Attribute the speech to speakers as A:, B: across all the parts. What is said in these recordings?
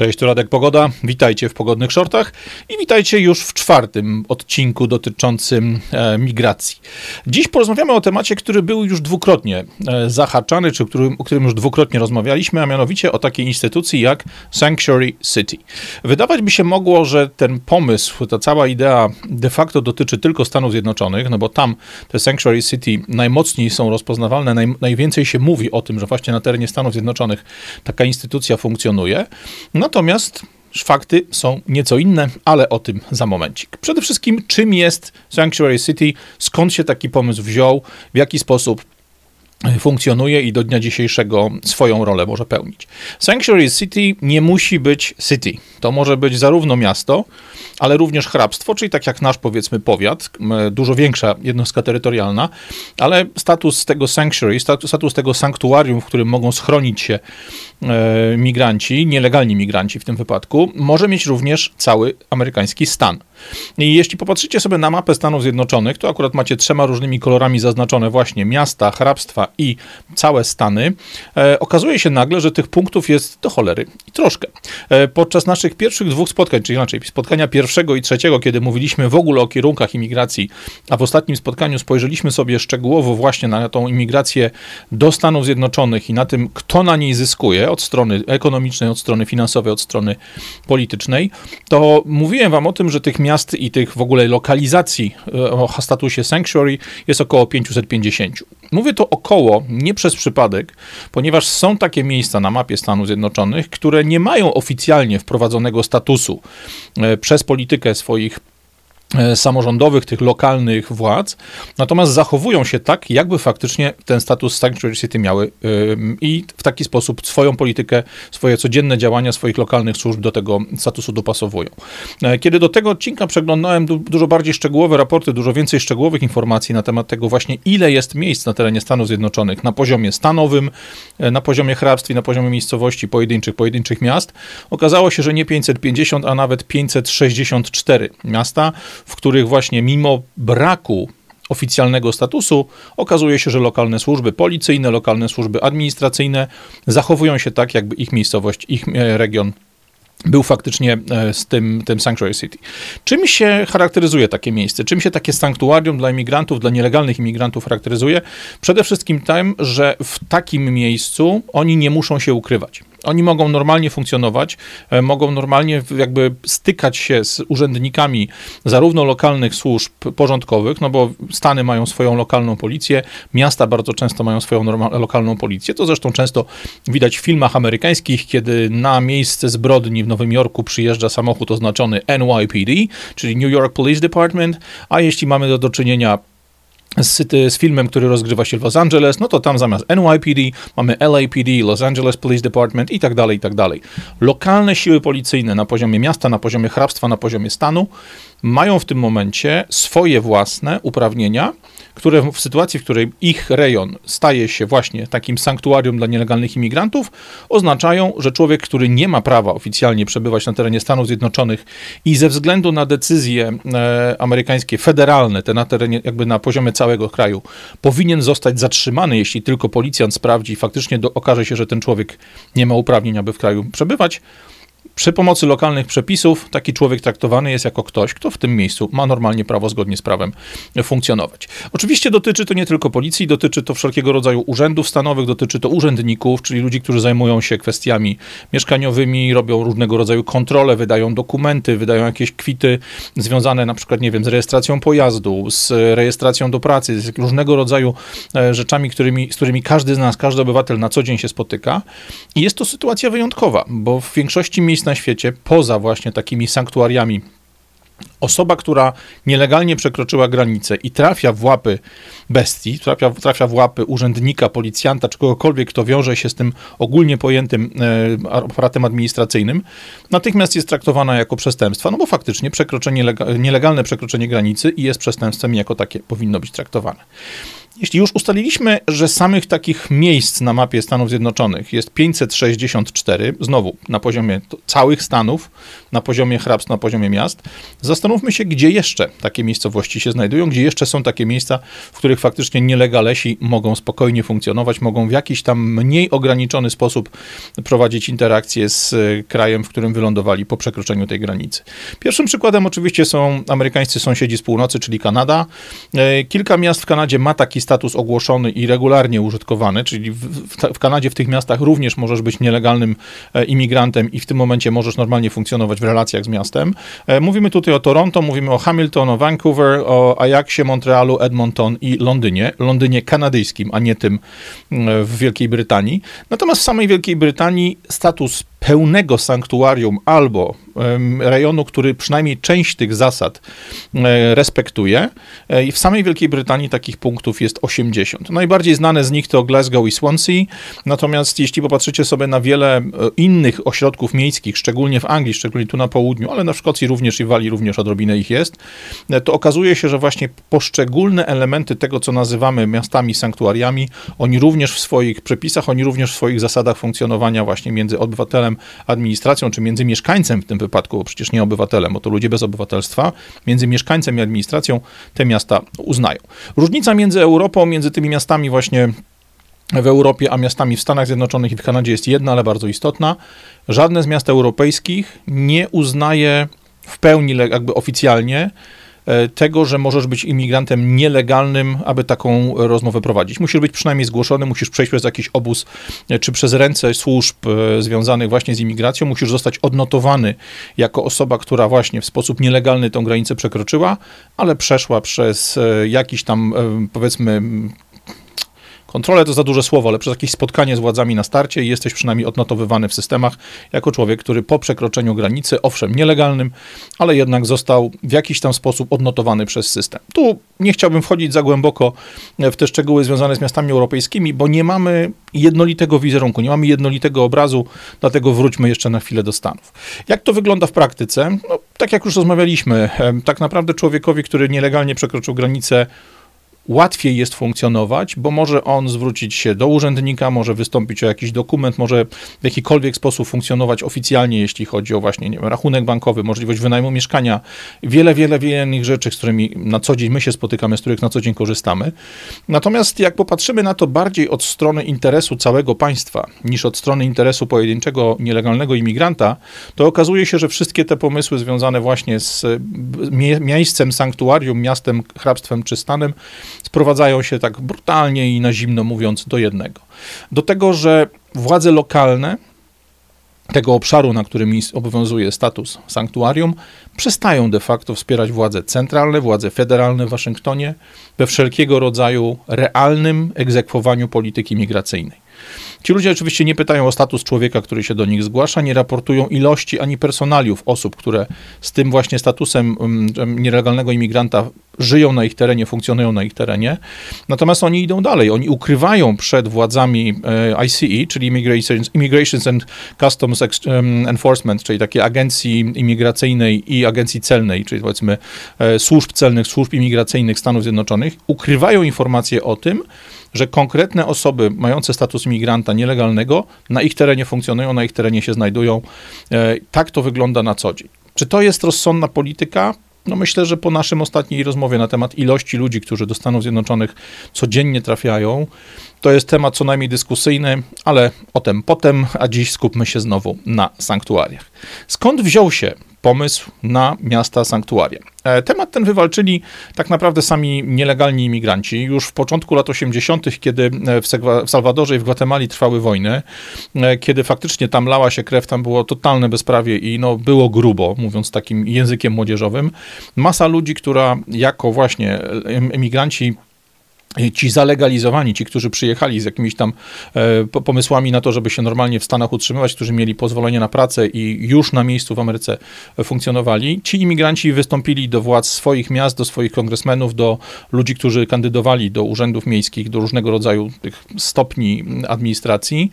A: Cześć, tu Radek Pogoda. Witajcie w Pogodnych Shortach i witajcie już w czwartym odcinku dotyczącym e, migracji. Dziś porozmawiamy o temacie, który był już dwukrotnie e, zahaczany, czy którym, o którym już dwukrotnie rozmawialiśmy, a mianowicie o takiej instytucji jak Sanctuary City. Wydawać by się mogło, że ten pomysł, ta cała idea de facto dotyczy tylko Stanów Zjednoczonych, no bo tam te Sanctuary City najmocniej są rozpoznawalne, naj, najwięcej się mówi o tym, że właśnie na terenie Stanów Zjednoczonych taka instytucja funkcjonuje. Natomiast fakty są nieco inne, ale o tym za momencik. Przede wszystkim, czym jest Sanctuary City, skąd się taki pomysł wziął, w jaki sposób funkcjonuje i do dnia dzisiejszego swoją rolę może pełnić. Sanctuary City nie musi być city. To może być zarówno miasto, ale również hrabstwo, czyli tak jak nasz powiedzmy powiat, dużo większa jednostka terytorialna, ale status tego sanctuary, status tego sanktuarium, w którym mogą schronić się e, migranci, nielegalni migranci w tym wypadku, może mieć również cały amerykański stan. I jeśli popatrzycie sobie na mapę Stanów Zjednoczonych, to akurat macie trzema różnymi kolorami zaznaczone właśnie miasta, hrabstwa i całe Stany. E, okazuje się nagle, że tych punktów jest do cholery i troszkę. E, podczas naszych pierwszych dwóch spotkań, czyli inaczej spotkania pierwszego i trzeciego, kiedy mówiliśmy w ogóle o kierunkach imigracji, a w ostatnim spotkaniu spojrzeliśmy sobie szczegółowo właśnie na tą imigrację do Stanów Zjednoczonych i na tym, kto na niej zyskuje od strony ekonomicznej, od strony finansowej, od strony politycznej, to mówiłem wam o tym, że tych miast miast i tych w ogóle lokalizacji e, o statusie sanctuary jest około 550. Mówię to około, nie przez przypadek, ponieważ są takie miejsca na mapie Stanów Zjednoczonych, które nie mają oficjalnie wprowadzonego statusu e, przez politykę swoich samorządowych, tych lokalnych władz, natomiast zachowują się tak, jakby faktycznie ten status Sanctuary City miały i w taki sposób swoją politykę, swoje codzienne działania swoich lokalnych służb do tego statusu dopasowują. E, kiedy do tego odcinka przeglądałem dużo bardziej szczegółowe raporty, dużo więcej szczegółowych informacji na temat tego właśnie, ile jest miejsc na terenie Stanów Zjednoczonych na poziomie stanowym, e, na poziomie hrabstw i na poziomie miejscowości pojedynczych, pojedynczych miast, okazało się, że nie 550, a nawet 564 miasta, w których właśnie mimo braku oficjalnego statusu, okazuje się, że lokalne służby policyjne, lokalne służby administracyjne zachowują się tak, jakby ich miejscowość, ich e, region był faktycznie e, z tym, tym Sanctuary City. Czym się charakteryzuje takie miejsce? Czym się takie sanktuarium dla imigrantów, dla nielegalnych imigrantów charakteryzuje? Przede wszystkim tym, że w takim miejscu oni nie muszą się ukrywać. Oni mogą normalnie funkcjonować, e, mogą normalnie jakby stykać się z urzędnikami zarówno lokalnych służb porządkowych, no bo Stany mają swoją lokalną policję, miasta bardzo często mają swoją lokalną policję. To zresztą często widać w filmach amerykańskich, kiedy na miejsce zbrodni w Nowym Jorku przyjeżdża samochód oznaczony NYPD, czyli New York Police Department, a jeśli mamy do, do czynienia z, z, filmem, który rozgrywa się w Los Angeles, no to tam zamiast NYPD mamy LAPD, Los Angeles Police Department i tak dalej, i tak dalej. Lokalne siły policyjne na poziomie miasta, na poziomie hrabstwa, na poziomie stanu mają w tym momencie swoje własne uprawnienia, które w sytuacji, w której ich rejon staje się właśnie takim sanktuarium dla nielegalnych imigrantów, oznaczają, że człowiek, który nie ma prawa oficjalnie przebywać na terenie Stanów Zjednoczonych i ze względu na decyzje e, amerykańskie, federalne, te na terenie, jakby na poziomie całego kraju, powinien zostać zatrzymany, jeśli tylko policjant sprawdzi i faktycznie do, okaże się, że ten człowiek nie ma uprawnień, aby w kraju przebywać, przy pomocy lokalnych przepisów taki człowiek traktowany jest jako ktoś, kto w tym miejscu ma normalnie prawo zgodnie z prawem funkcjonować. Oczywiście dotyczy to nie tylko policji, dotyczy to wszelkiego rodzaju urzędów stanowych, dotyczy to urzędników, czyli ludzi, którzy zajmują się kwestiami mieszkaniowymi, robią różnego rodzaju kontrole, wydają dokumenty, wydają jakieś kwity związane na przykład, nie wiem, z rejestracją pojazdu, z rejestracją do pracy, z różnego rodzaju e, rzeczami, którymi, z którymi każdy z nas, każdy obywatel na co dzień się spotyka. I jest to sytuacja wyjątkowa, bo w większości miejsc na świecie, poza właśnie takimi sanktuariami Osoba, która nielegalnie przekroczyła granicę i trafia w łapy bestii, trafia, trafia w łapy urzędnika, policjanta czy kogokolwiek, kto wiąże się z tym ogólnie pojętym e, aparatem administracyjnym, natychmiast jest traktowana jako przestępstwo, no bo faktycznie przekroczenie, nielegalne przekroczenie granicy i jest przestępstwem i jako takie powinno być traktowane. Jeśli już ustaliliśmy, że samych takich miejsc na mapie Stanów Zjednoczonych jest 564, znowu na poziomie całych stanów, na poziomie hrabstw, na poziomie miast, zastanówmy się, gdzie jeszcze takie miejscowości się znajdują, gdzie jeszcze są takie miejsca, w których faktycznie nielegalesi mogą spokojnie funkcjonować, mogą w jakiś tam mniej ograniczony sposób prowadzić interakcje z e, krajem, w którym wylądowali po przekroczeniu tej granicy. Pierwszym przykładem oczywiście są amerykańscy sąsiedzi z północy, czyli Kanada. E, kilka miast w Kanadzie ma taki status ogłoszony i regularnie użytkowany, czyli w, w, w Kanadzie w tych miastach również możesz być nielegalnym e, imigrantem i w tym momencie możesz normalnie funkcjonować w relacjach z miastem. Mówimy tutaj o Toronto, mówimy o Hamilton, o Vancouver, o Ajaxie, Montrealu, Edmonton i Londynie. Londynie kanadyjskim, a nie tym w Wielkiej Brytanii. Natomiast w samej Wielkiej Brytanii status pełnego sanktuarium albo rejonu, który przynajmniej część tych zasad e, respektuje. E, I w samej Wielkiej Brytanii takich punktów jest 80. Najbardziej znane z nich to Glasgow i Swansea, natomiast jeśli popatrzycie sobie na wiele e, innych ośrodków miejskich, szczególnie w Anglii, szczególnie tu na południu, ale na Szkocji również i w Walii również odrobinę ich jest, to okazuje się, że właśnie poszczególne elementy tego, co nazywamy miastami sanktuariami, oni również w swoich przepisach, oni również w swoich zasadach funkcjonowania właśnie między obywatelem, administracją, czy między mieszkańcem w tym wypadku, bo przecież nie obywatelem, bo to ludzie bez obywatelstwa, między mieszkańcem i administracją te miasta uznają. Różnica między Europą, między tymi miastami właśnie w Europie, a miastami w Stanach Zjednoczonych i w Kanadzie jest jedna, ale bardzo istotna. Żadne z miast europejskich nie uznaje w pełni, jakby oficjalnie, tego, że możesz być imigrantem nielegalnym, aby taką rozmowę prowadzić. Musisz być przynajmniej zgłoszony, musisz przejść przez jakiś obóz, e, czy przez ręce służb e, związanych właśnie z imigracją, musisz zostać odnotowany jako osoba, która właśnie w sposób nielegalny tą granicę przekroczyła, ale przeszła przez jakiś tam, powiedzmy, Kontrolę to za duże słowo, ale przez jakieś spotkanie z władzami na starcie jesteś przynajmniej odnotowywany w systemach jako człowiek, który po przekroczeniu granicy, owszem, nielegalnym, ale jednak został w jakiś tam sposób odnotowany przez system. Tu nie chciałbym wchodzić za głęboko w te szczegóły związane z miastami europejskimi, bo nie mamy jednolitego wizerunku, nie mamy jednolitego obrazu, dlatego wróćmy jeszcze na chwilę do Stanów. Jak to wygląda w praktyce? No, tak jak już rozmawialiśmy, tak naprawdę człowiekowi, który nielegalnie przekroczył granicę, łatwiej jest funkcjonować, bo może on zwrócić się do urzędnika, może wystąpić o jakiś dokument, może w jakikolwiek sposób funkcjonować oficjalnie, jeśli chodzi o właśnie nie wiem, rachunek bankowy, możliwość wynajmu mieszkania, wiele, wiele, wiele innych rzeczy, z którymi na co dzień my się spotykamy, z których na co dzień korzystamy. Natomiast jak popatrzymy na to bardziej od strony interesu całego państwa, niż od strony interesu pojedynczego nielegalnego imigranta, to okazuje się, że wszystkie te pomysły związane właśnie z miejscem sanktuarium, miastem, hrabstwem czy stanem sprowadzają się tak brutalnie i na zimno mówiąc do jednego. Do tego, że władze lokalne tego obszaru, na którym obowiązuje status sanktuarium, przestają de facto wspierać władze centralne, władze federalne w Waszyngtonie we wszelkiego rodzaju realnym egzekwowaniu polityki migracyjnej. Ci ludzie oczywiście nie pytają o status człowieka, który się do nich zgłasza, nie raportują ilości ani personaliów osób, które z tym właśnie statusem mm, nielegalnego imigranta żyją na ich terenie, funkcjonują na ich terenie. Natomiast oni idą dalej. Oni ukrywają przed władzami e, ICE, czyli Immigrations, Immigrations and Customs Enforcement, czyli takiej agencji imigracyjnej i agencji celnej, czyli powiedzmy e, służb celnych, służb imigracyjnych Stanów Zjednoczonych, ukrywają informacje o tym, że konkretne osoby mające status imigranta nielegalnego na ich terenie funkcjonują, na ich terenie się znajdują. E, tak to wygląda na co dzień. Czy to jest rozsądna polityka? No myślę, że po naszym ostatniej rozmowie na temat ilości ludzi, którzy do Stanów Zjednoczonych codziennie trafiają, to jest temat co najmniej dyskusyjny, ale o tym potem, a dziś skupmy się znowu na sanktuariach. Skąd wziął się pomysł na miasta sanktuaria? E, temat ten wywalczyli tak naprawdę sami nielegalni imigranci. Już w początku lat 80., kiedy w Salwadorze i w Gwatemali trwały wojny, e, kiedy faktycznie tam lała się krew, tam było totalne bezprawie i no, było grubo, mówiąc takim językiem młodzieżowym. Masa ludzi, która jako właśnie emigranci ci zalegalizowani, ci, którzy przyjechali z jakimiś tam e, pomysłami na to, żeby się normalnie w Stanach utrzymywać, którzy mieli pozwolenie na pracę i już na miejscu w Ameryce funkcjonowali, ci imigranci wystąpili do władz swoich miast, do swoich kongresmenów, do ludzi, którzy kandydowali do urzędów miejskich, do różnego rodzaju tych stopni administracji,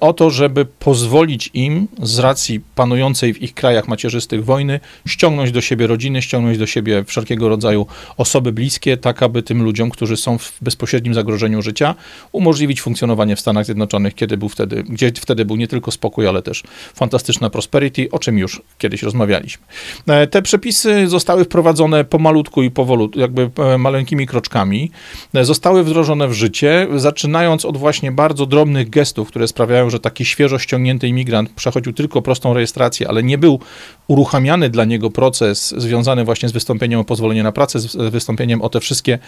A: o to, żeby pozwolić im z racji panującej w ich krajach macierzystych wojny ściągnąć do siebie rodziny, ściągnąć do siebie wszelkiego rodzaju osoby bliskie, tak aby tym ludziom, którzy są w bezpośrednim zagrożeniu życia, umożliwić funkcjonowanie w Stanach Zjednoczonych, kiedy był wtedy, gdzie wtedy był nie tylko spokój, ale też fantastyczna prosperity, o czym już kiedyś rozmawialiśmy. E, te przepisy zostały wprowadzone pomalutku i powolutku, jakby e, maleńkimi kroczkami. E, zostały wdrożone w życie, zaczynając od właśnie bardzo drobnych gestów, które sprawiają, że taki świeżo ściągnięty imigrant przechodził tylko prostą rejestrację, ale nie był uruchamiany dla niego proces związany właśnie z wystąpieniem o pozwolenie na pracę, z wystąpieniem o te wszystkie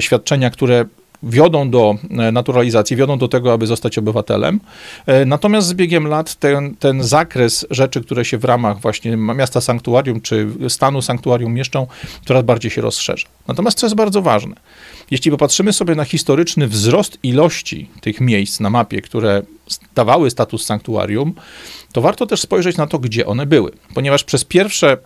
A: świadczenia, które wiodą do e, naturalizacji, wiodą do tego, aby zostać obywatelem. E, natomiast z biegiem lat ten, ten zakres rzeczy, które się w ramach właśnie miasta sanktuarium czy stanu sanktuarium mieszczą, coraz bardziej się rozszerza. Natomiast co jest bardzo ważne, jeśli popatrzymy sobie na historyczny wzrost ilości tych miejsc na mapie, które dawały status sanktuarium, to warto też spojrzeć na to, gdzie one były, ponieważ przez pierwsze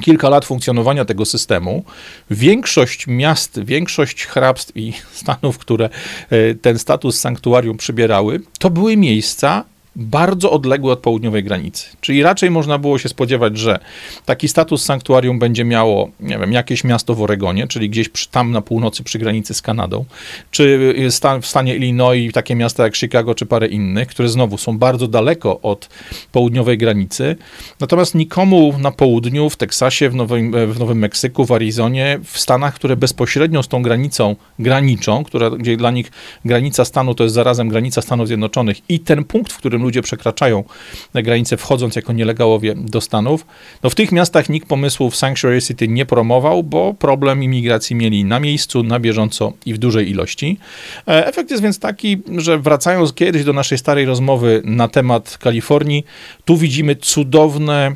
A: kilka lat funkcjonowania tego systemu, większość miast, większość hrabstw i stanów, które e, ten status sanktuarium przybierały, to były miejsca, bardzo odległe od południowej granicy. Czyli raczej można było się spodziewać, że taki status sanktuarium będzie miało, nie wiem, jakieś miasto w Oregonie, czyli gdzieś przy, tam na północy przy granicy z Kanadą, czy stan, w stanie Illinois takie miasta jak Chicago, czy parę innych, które znowu są bardzo daleko od południowej granicy. Natomiast nikomu na południu, w Teksasie, w Nowym, w Nowym Meksyku, w Arizonie, w Stanach, które bezpośrednio z tą granicą graniczą, która, gdzie dla nich granica stanu to jest zarazem granica Stanów Zjednoczonych i ten punkt, w którym ludzie przekraczają granicę, wchodząc jako nielegałowie do Stanów. No w tych miastach nikt pomysłów Sanctuary City nie promował, bo problem imigracji mieli na miejscu, na bieżąco i w dużej ilości. E, efekt jest więc taki, że wracając kiedyś do naszej starej rozmowy na temat Kalifornii, tu widzimy cudowne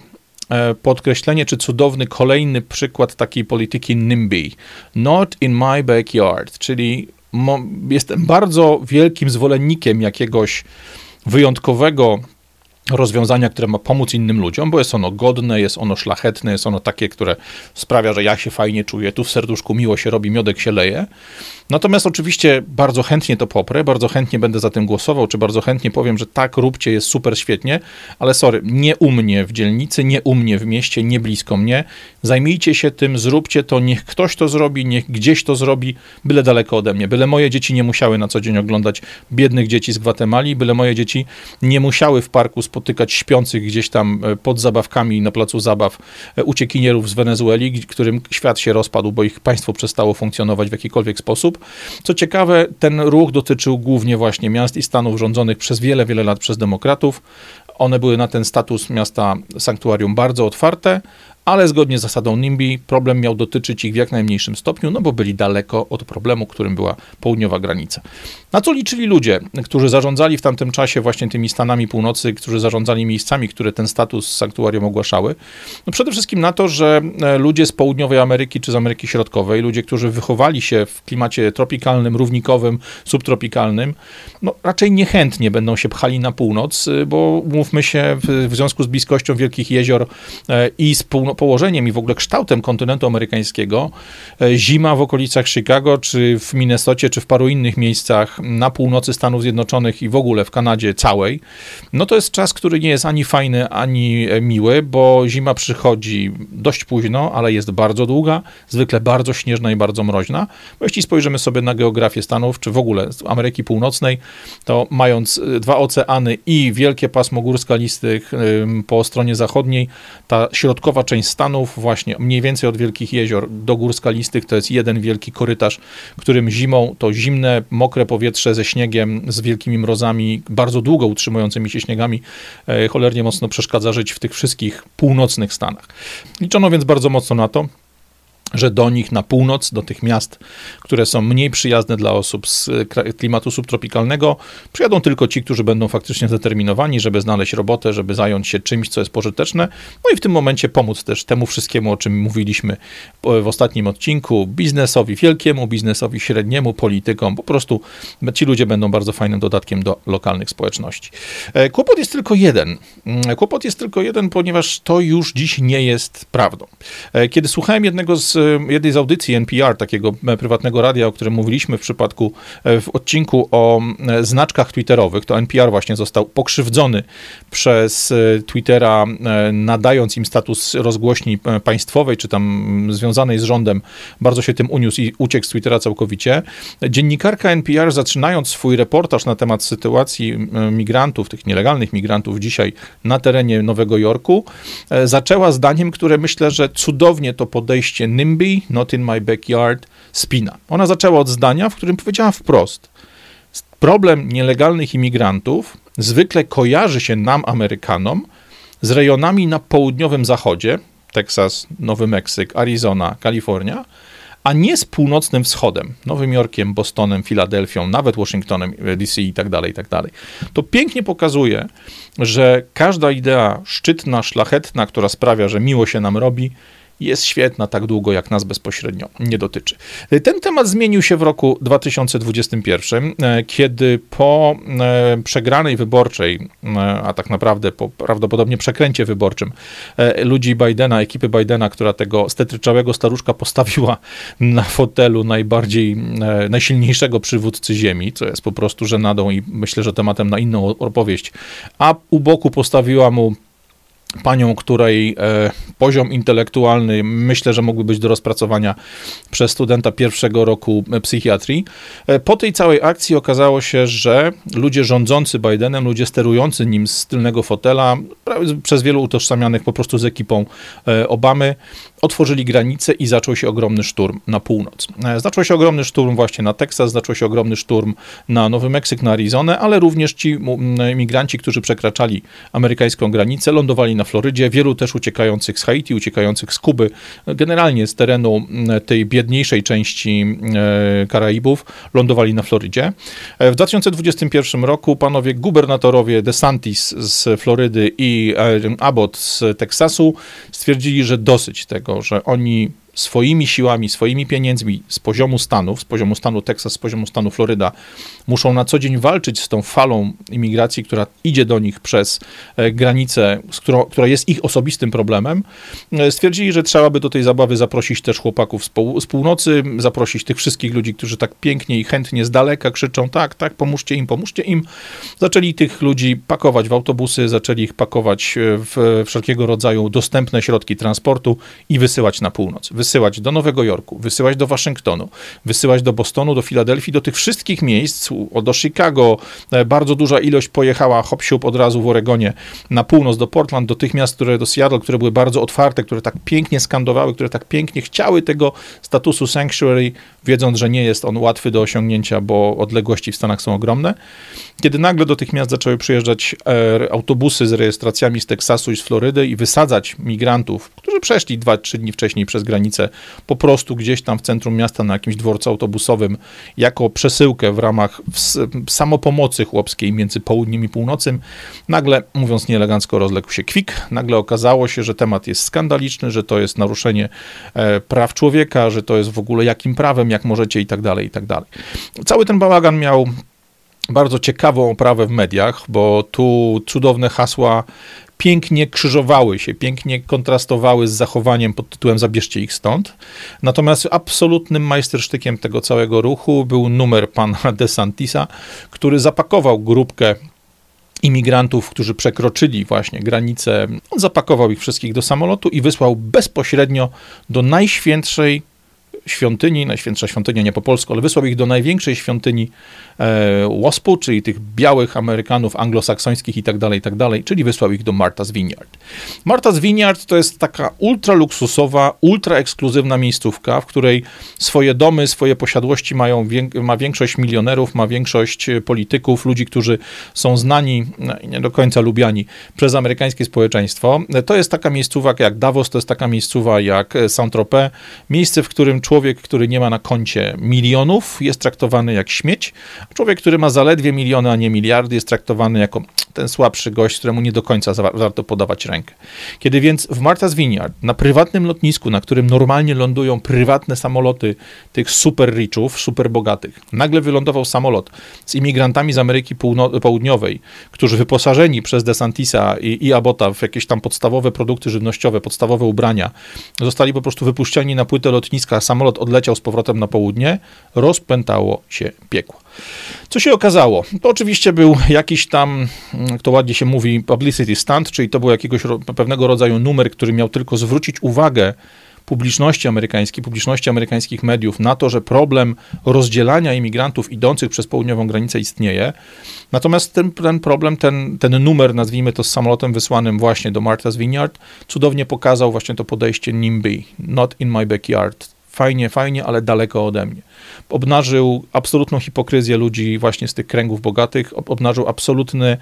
A: e, podkreślenie, czy cudowny kolejny przykład takiej polityki NIMBY. Not in my backyard, czyli jestem bardzo wielkim zwolennikiem jakiegoś wyjątkowego rozwiązania, które ma pomóc innym ludziom, bo jest ono godne, jest ono szlachetne, jest ono takie, które sprawia, że ja się fajnie czuję, tu w serduszku miło się robi, miodek się leje. Natomiast oczywiście bardzo chętnie to poprę, bardzo chętnie będę za tym głosował, czy bardzo chętnie powiem, że tak, róbcie, jest super świetnie, ale sorry, nie u mnie w dzielnicy, nie u mnie w mieście, nie blisko mnie. Zajmijcie się tym, zróbcie to, niech ktoś to zrobi, niech gdzieś to zrobi, byle daleko ode mnie, byle moje dzieci nie musiały na co dzień oglądać biednych dzieci z Gwatemali, byle moje dzieci nie musiały w parku spotykać śpiących gdzieś tam e, pod zabawkami na placu zabaw e, uciekinierów z Wenezueli, którym świat się rozpadł, bo ich państwo przestało funkcjonować w jakikolwiek sposób. Co ciekawe, ten ruch dotyczył głównie właśnie miast i stanów rządzonych przez wiele, wiele lat przez demokratów. One były na ten status miasta sanktuarium bardzo otwarte, ale zgodnie z zasadą NIMBY problem miał dotyczyć ich w jak najmniejszym stopniu, no bo byli daleko od problemu, którym była południowa granica. Na co liczyli ludzie, którzy zarządzali w tamtym czasie właśnie tymi Stanami Północy, którzy zarządzali miejscami, które ten status sanktuarium ogłaszały? No przede wszystkim na to, że e, ludzie z południowej Ameryki czy z Ameryki Środkowej, ludzie, którzy wychowali się w klimacie tropikalnym, równikowym, subtropikalnym, no raczej niechętnie będą się pchali na północ, e, bo mówmy się, w, w związku z bliskością wielkich jezior e, i z północy położeniem i w ogóle kształtem kontynentu amerykańskiego, e, zima w okolicach Chicago, czy w Minnesocie, czy w paru innych miejscach na północy Stanów Zjednoczonych i w ogóle w Kanadzie całej, no to jest czas, który nie jest ani fajny, ani e, miły, bo zima przychodzi dość późno, ale jest bardzo długa, zwykle bardzo śnieżna i bardzo mroźna. Bo jeśli spojrzymy sobie na geografię Stanów, czy w ogóle Ameryki Północnej, to mając e, dwa oceany i wielkie pasmo gór skalistych po stronie zachodniej, ta środkowa część Stanów, właśnie mniej więcej od Wielkich Jezior do gór skalistych, to jest jeden wielki korytarz, którym zimą to zimne, mokre powietrze ze śniegiem, z wielkimi mrozami, bardzo długo utrzymującymi się śniegami, e, cholernie mocno przeszkadza żyć w tych wszystkich północnych Stanach. Liczono więc bardzo mocno na to, że do nich na północ, do tych miast, które są mniej przyjazne dla osób z klimatu subtropikalnego, przyjadą tylko ci, którzy będą faktycznie zdeterminowani, żeby znaleźć robotę, żeby zająć się czymś, co jest pożyteczne, no i w tym momencie pomóc też temu wszystkiemu, o czym mówiliśmy w ostatnim odcinku, biznesowi wielkiemu, biznesowi średniemu, politykom, po prostu ci ludzie będą bardzo fajnym dodatkiem do lokalnych społeczności. E, kłopot jest tylko jeden. Mm, kłopot jest tylko jeden, ponieważ to już dziś nie jest prawdą. E, kiedy słuchałem jednego z jednej z audycji NPR, takiego prywatnego radia, o którym mówiliśmy w przypadku, w odcinku o znaczkach twitterowych, to NPR właśnie został pokrzywdzony przez Twittera, nadając im status rozgłośni państwowej, czy tam związanej z rządem, bardzo się tym uniósł i uciekł z Twittera całkowicie. Dziennikarka NPR, zaczynając swój reportaż na temat sytuacji migrantów, tych nielegalnych migrantów dzisiaj na terenie Nowego Jorku, e, zaczęła zdaniem, które myślę, że cudownie to podejście NIMBY, not in my backyard, spina. Ona zaczęła od zdania, w którym powiedziała wprost, problem nielegalnych imigrantów zwykle kojarzy się nam, Amerykanom, z rejonami na południowym zachodzie, Teksas, Nowy Meksyk, Arizona, Kalifornia, a nie z północnym wschodem, Nowym Jorkiem, Bostonem, Filadelfią, nawet Waszyngtonem, DC i tak dalej, i tak dalej. To pięknie pokazuje, że każda idea szczytna, szlachetna, która sprawia, że miło się nam robi, jest świetna tak długo, jak nas bezpośrednio nie dotyczy. Ten temat zmienił się w roku 2021, e, kiedy po e, przegranej wyborczej, e, a tak naprawdę po prawdopodobnie przekręcie wyborczym ludzi Bidena, ekipy Bidena, która tego stetryczałego staruszka postawiła na fotelu najbardziej, najsilniejszego przywódcy ziemi, co jest po prostu żenadą i myślę, że tematem na inną opowieść, a u boku postawiła mu panią, której e, poziom intelektualny myślę, że mógłby być do rozpracowania przez studenta pierwszego roku psychiatrii. E, po tej całej akcji okazało się, że ludzie rządzący Bidenem, ludzie sterujący nim z tylnego fotela, przez wielu utożsamianych po prostu z ekipą e, Obamy, otworzyli granice i zaczął się ogromny szturm na północ. E, zaczął się ogromny szturm właśnie na Teksas, zaczął się ogromny szturm na Nowy Meksyk, na Arizonę, ale również ci imigranci, którzy przekraczali amerykańską granicę, lądowali na Florydzie, wielu też uciekających z Haiti, uciekających z Kuby, generalnie z terenu tej biedniejszej części e, Karaibów, lądowali na Florydzie. E, w 2021 roku panowie gubernatorowie DeSantis z Florydy i Abbott z Teksasu stwierdzili, że dosyć tego że oni swoimi siłami, swoimi pieniędzmi z poziomu Stanów, z poziomu stanu Teksas, z poziomu stanu Floryda, muszą na co dzień walczyć z tą falą imigracji, która idzie do nich przez e, granicę, którą, która jest ich osobistym problemem, e, stwierdzili, że trzeba by do tej zabawy zaprosić też chłopaków z, pół, z północy, zaprosić tych wszystkich ludzi, którzy tak pięknie i chętnie z daleka krzyczą, tak, tak, pomóżcie im, pomóżcie im. Zaczęli tych ludzi pakować w autobusy, zaczęli ich pakować e, w wszelkiego rodzaju dostępne środki transportu i wysyłać na północ wysyłać do Nowego Jorku, wysyłać do Waszyngtonu, wysyłać do Bostonu, do Filadelfii, do tych wszystkich miejsc, do Chicago, e, bardzo duża ilość pojechała hop od razu w Oregonie na północ, do Portland, do tych miast, które do Seattle, które były bardzo otwarte, które tak pięknie skandowały, które tak pięknie chciały tego statusu sanctuary, wiedząc, że nie jest on łatwy do osiągnięcia, bo odległości w Stanach są ogromne. Kiedy nagle do tych miast zaczęły przyjeżdżać e, autobusy z rejestracjami z Teksasu i z Florydy i wysadzać migrantów, którzy przeszli 2-3 dni wcześniej przez granicę, po prostu gdzieś tam w centrum miasta na jakimś dworcu autobusowym, jako przesyłkę w ramach samopomocy chłopskiej między południem i północem, nagle, mówiąc nieelegancko, rozległ się kwik. Nagle okazało się, że temat jest skandaliczny, że to jest naruszenie e, praw człowieka, że to jest w ogóle jakim prawem, jak możecie i tak dalej, i tak dalej. Cały ten bałagan miał bardzo ciekawą oprawę w mediach, bo tu cudowne hasła pięknie krzyżowały się, pięknie kontrastowały z zachowaniem pod tytułem Zabierzcie ich stąd. Natomiast absolutnym majstersztykiem tego całego ruchu był numer pana DeSantisa, który zapakował grupkę imigrantów, którzy przekroczyli właśnie granicę, on zapakował ich wszystkich do samolotu i wysłał bezpośrednio do najświętszej świątyni, najświętsza świątynia nie po polsku, ale wysłał ich do największej świątyni e, WASP-u, czyli tych białych Amerykanów anglosaksońskich i tak dalej, i tak dalej, czyli wysłał ich do Martha's Vineyard. Martha's Vineyard to jest taka ultra luksusowa, ultra ekskluzywna miejscówka, w której swoje domy, swoje posiadłości mają, ma większość milionerów, ma większość e, polityków, ludzi, którzy są znani, no, nie do końca lubiani przez amerykańskie społeczeństwo. To jest taka miejscowa jak Davos, to jest taka miejscowa jak Saint-Tropez, miejsce, w którym człowiek człowiek, który nie ma na koncie milionów, jest traktowany jak śmieć, a człowiek, który ma zaledwie miliony, a nie miliardy, jest traktowany jako ten słabszy gość, któremu nie do końca warto podawać rękę. Kiedy więc w Martha's Vineyard, na prywatnym lotnisku, na którym normalnie lądują prywatne samoloty tych super richów, super bogatych, nagle wylądował samolot z imigrantami z Ameryki Południowej, którzy wyposażeni przez DeSantisa i, i Abota w jakieś tam podstawowe produkty żywnościowe, podstawowe ubrania, zostali po prostu wypuszczeni na płytę lotniska, samolot odleciał z powrotem na południe, rozpętało się piekło. Co się okazało? To oczywiście był jakiś tam, jak to ładnie się mówi, publicity stunt, czyli to był jakiegoś pewnego rodzaju numer, który miał tylko zwrócić uwagę publiczności amerykańskiej, publiczności amerykańskich mediów na to, że problem rozdzielania imigrantów idących przez południową granicę istnieje. Natomiast ten, ten problem, ten, ten numer, nazwijmy to z samolotem wysłanym właśnie do Martha's Vineyard, cudownie pokazał właśnie to podejście NIMBY, not in my backyard. Fajnie, fajnie, ale daleko ode mnie obnażył absolutną hipokryzję ludzi właśnie z tych kręgów bogatych, obnażył absolutny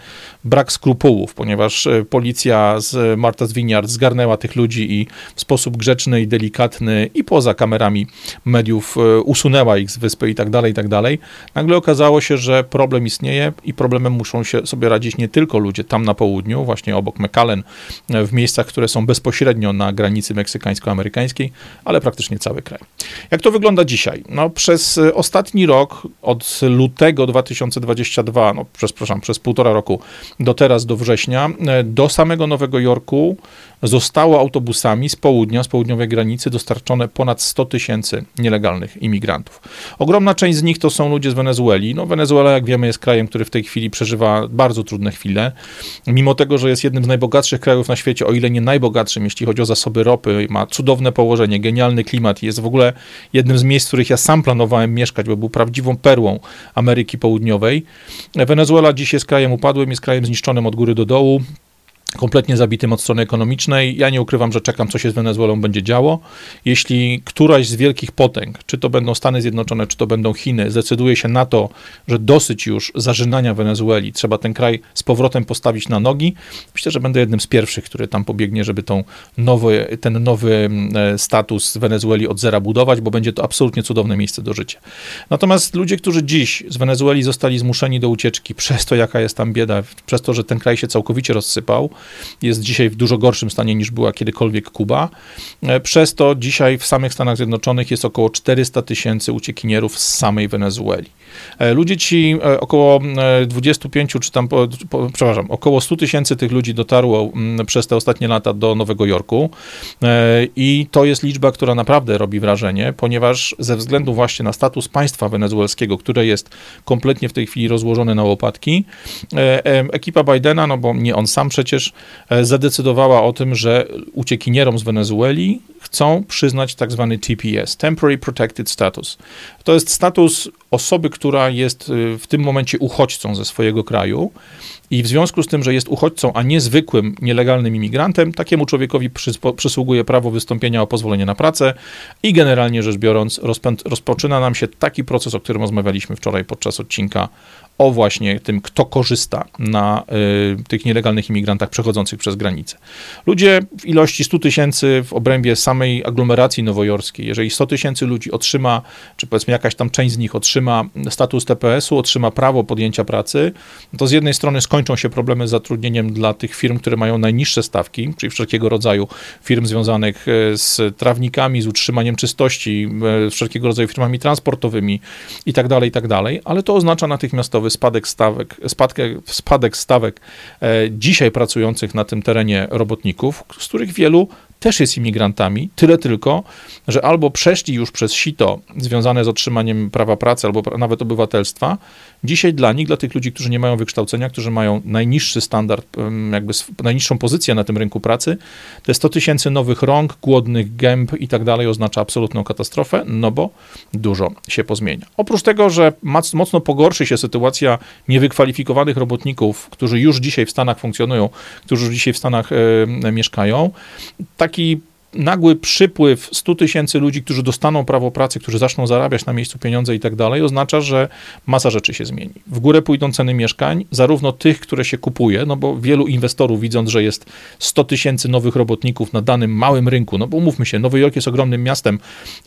A: brak skrupułów, ponieważ e, policja z Martha's Vineyard zgarnęła tych ludzi i w sposób grzeczny i delikatny i poza kamerami mediów e, usunęła ich z wyspy i tak dalej, i tak dalej. Nagle okazało się, że problem istnieje i problemem muszą się sobie radzić nie tylko ludzie tam na południu, właśnie obok McAllen, e, w miejscach, które są bezpośrednio na granicy meksykańsko-amerykańskiej, ale praktycznie cały kraj. Jak to wygląda dzisiaj? No, przez ostatni rok, od lutego 2022, no przepraszam, przez półtora roku do teraz, do września, e, do samego Nowego Jorku zostało autobusami z południa, z południowej granicy dostarczone ponad 100 tysięcy nielegalnych imigrantów. Ogromna część z nich to są ludzie z Wenezueli. No, Wenezuela, jak wiemy, jest krajem, który w tej chwili przeżywa bardzo trudne chwile. Mimo tego, że jest jednym z najbogatszych krajów na świecie, o ile nie najbogatszym, jeśli chodzi o zasoby ropy, ma cudowne położenie, genialny klimat, jest w ogóle jednym z miejsc, w których ja sam planowałem mieszkać, bo był prawdziwą perłą Ameryki Południowej. Wenezuela dziś jest krajem upadłym, jest krajem zniszczonym od góry do dołu kompletnie zabitym od strony ekonomicznej. Ja nie ukrywam, że czekam, co się z Wenezuelą będzie działo. Jeśli któraś z wielkich potęg, czy to będą Stany Zjednoczone, czy to będą Chiny, zdecyduje się na to, że dosyć już zażynania Wenezueli, trzeba ten kraj z powrotem postawić na nogi, myślę, że będę jednym z pierwszych, który tam pobiegnie, żeby tą nowy, ten nowy mm, e, status Wenezueli od zera budować, bo będzie to absolutnie cudowne miejsce do życia. Natomiast ludzie, którzy dziś z Wenezueli zostali zmuszeni do ucieczki przez to, jaka jest tam bieda, przez to, że ten kraj się całkowicie rozsypał, jest dzisiaj w dużo gorszym stanie niż była kiedykolwiek Kuba. E, przez to dzisiaj w samych Stanach Zjednoczonych jest około 400 tysięcy uciekinierów z samej Wenezueli. E, ludzie ci, e, około 25 czy tam, przepraszam, około 100 tysięcy tych ludzi dotarło mm, przez te ostatnie lata do Nowego Jorku. I to jest liczba, która naprawdę robi wrażenie, ponieważ ze względu właśnie na status państwa wenezuelskiego, które jest kompletnie w tej chwili rozłożone na łopatki, ekipa Bidena, no bo nie on sam przecież E, zadecydowała o tym, że uciekinierom z Wenezueli chcą przyznać tak zwany TPS, Temporary Protected Status. To jest status osoby, która jest y, w tym momencie uchodźcą ze swojego kraju i w związku z tym, że jest uchodźcą, a nie zwykłym, nielegalnym imigrantem, takiemu człowiekowi przysługuje prawo wystąpienia o pozwolenie na pracę i generalnie rzecz biorąc rozpoczyna nam się taki proces, o którym rozmawialiśmy wczoraj podczas odcinka o właśnie tym, kto korzysta na y, tych nielegalnych imigrantach przechodzących przez granicę. Ludzie w ilości 100 tysięcy w obrębie samej aglomeracji nowojorskiej, jeżeli 100 tysięcy ludzi otrzyma, czy powiedzmy jakaś tam część z nich otrzyma status TPS-u, otrzyma prawo podjęcia pracy, to z jednej strony skończą się problemy z zatrudnieniem dla tych firm, które mają najniższe stawki, czyli wszelkiego rodzaju firm związanych e, z trawnikami, z utrzymaniem czystości, e, wszelkiego rodzaju firmami transportowymi i tak dalej, i tak ale to oznacza spadek stawek, spadek, spadek stawek e, dzisiaj pracujących na tym terenie robotników, z których wielu też jest imigrantami, tyle tylko, że albo przeszli już przez sito związane z otrzymaniem prawa pracy, albo nawet obywatelstwa. Dzisiaj dla nich, dla tych ludzi, którzy nie mają wykształcenia, którzy mają najniższy standard, jakby najniższą pozycję na tym rynku pracy, te 100 tysięcy nowych rąk, głodnych gęb i tak dalej oznacza absolutną katastrofę, no bo dużo się pozmienia. Oprócz tego, że mocno pogorszy się sytuacja niewykwalifikowanych robotników, którzy już dzisiaj w Stanach funkcjonują, którzy już dzisiaj w Stanach mieszkają, taki, taki, nagły przypływ 100 tysięcy ludzi, którzy dostaną prawo pracy, którzy zaczną zarabiać na miejscu pieniądze i tak dalej, oznacza, że masa rzeczy się zmieni. W górę pójdą ceny mieszkań, zarówno tych, które się kupuje, no bo wielu inwestorów widząc, że jest 100 tysięcy nowych robotników na danym małym rynku, no bo mówmy się, Nowy Jork jest ogromnym miastem,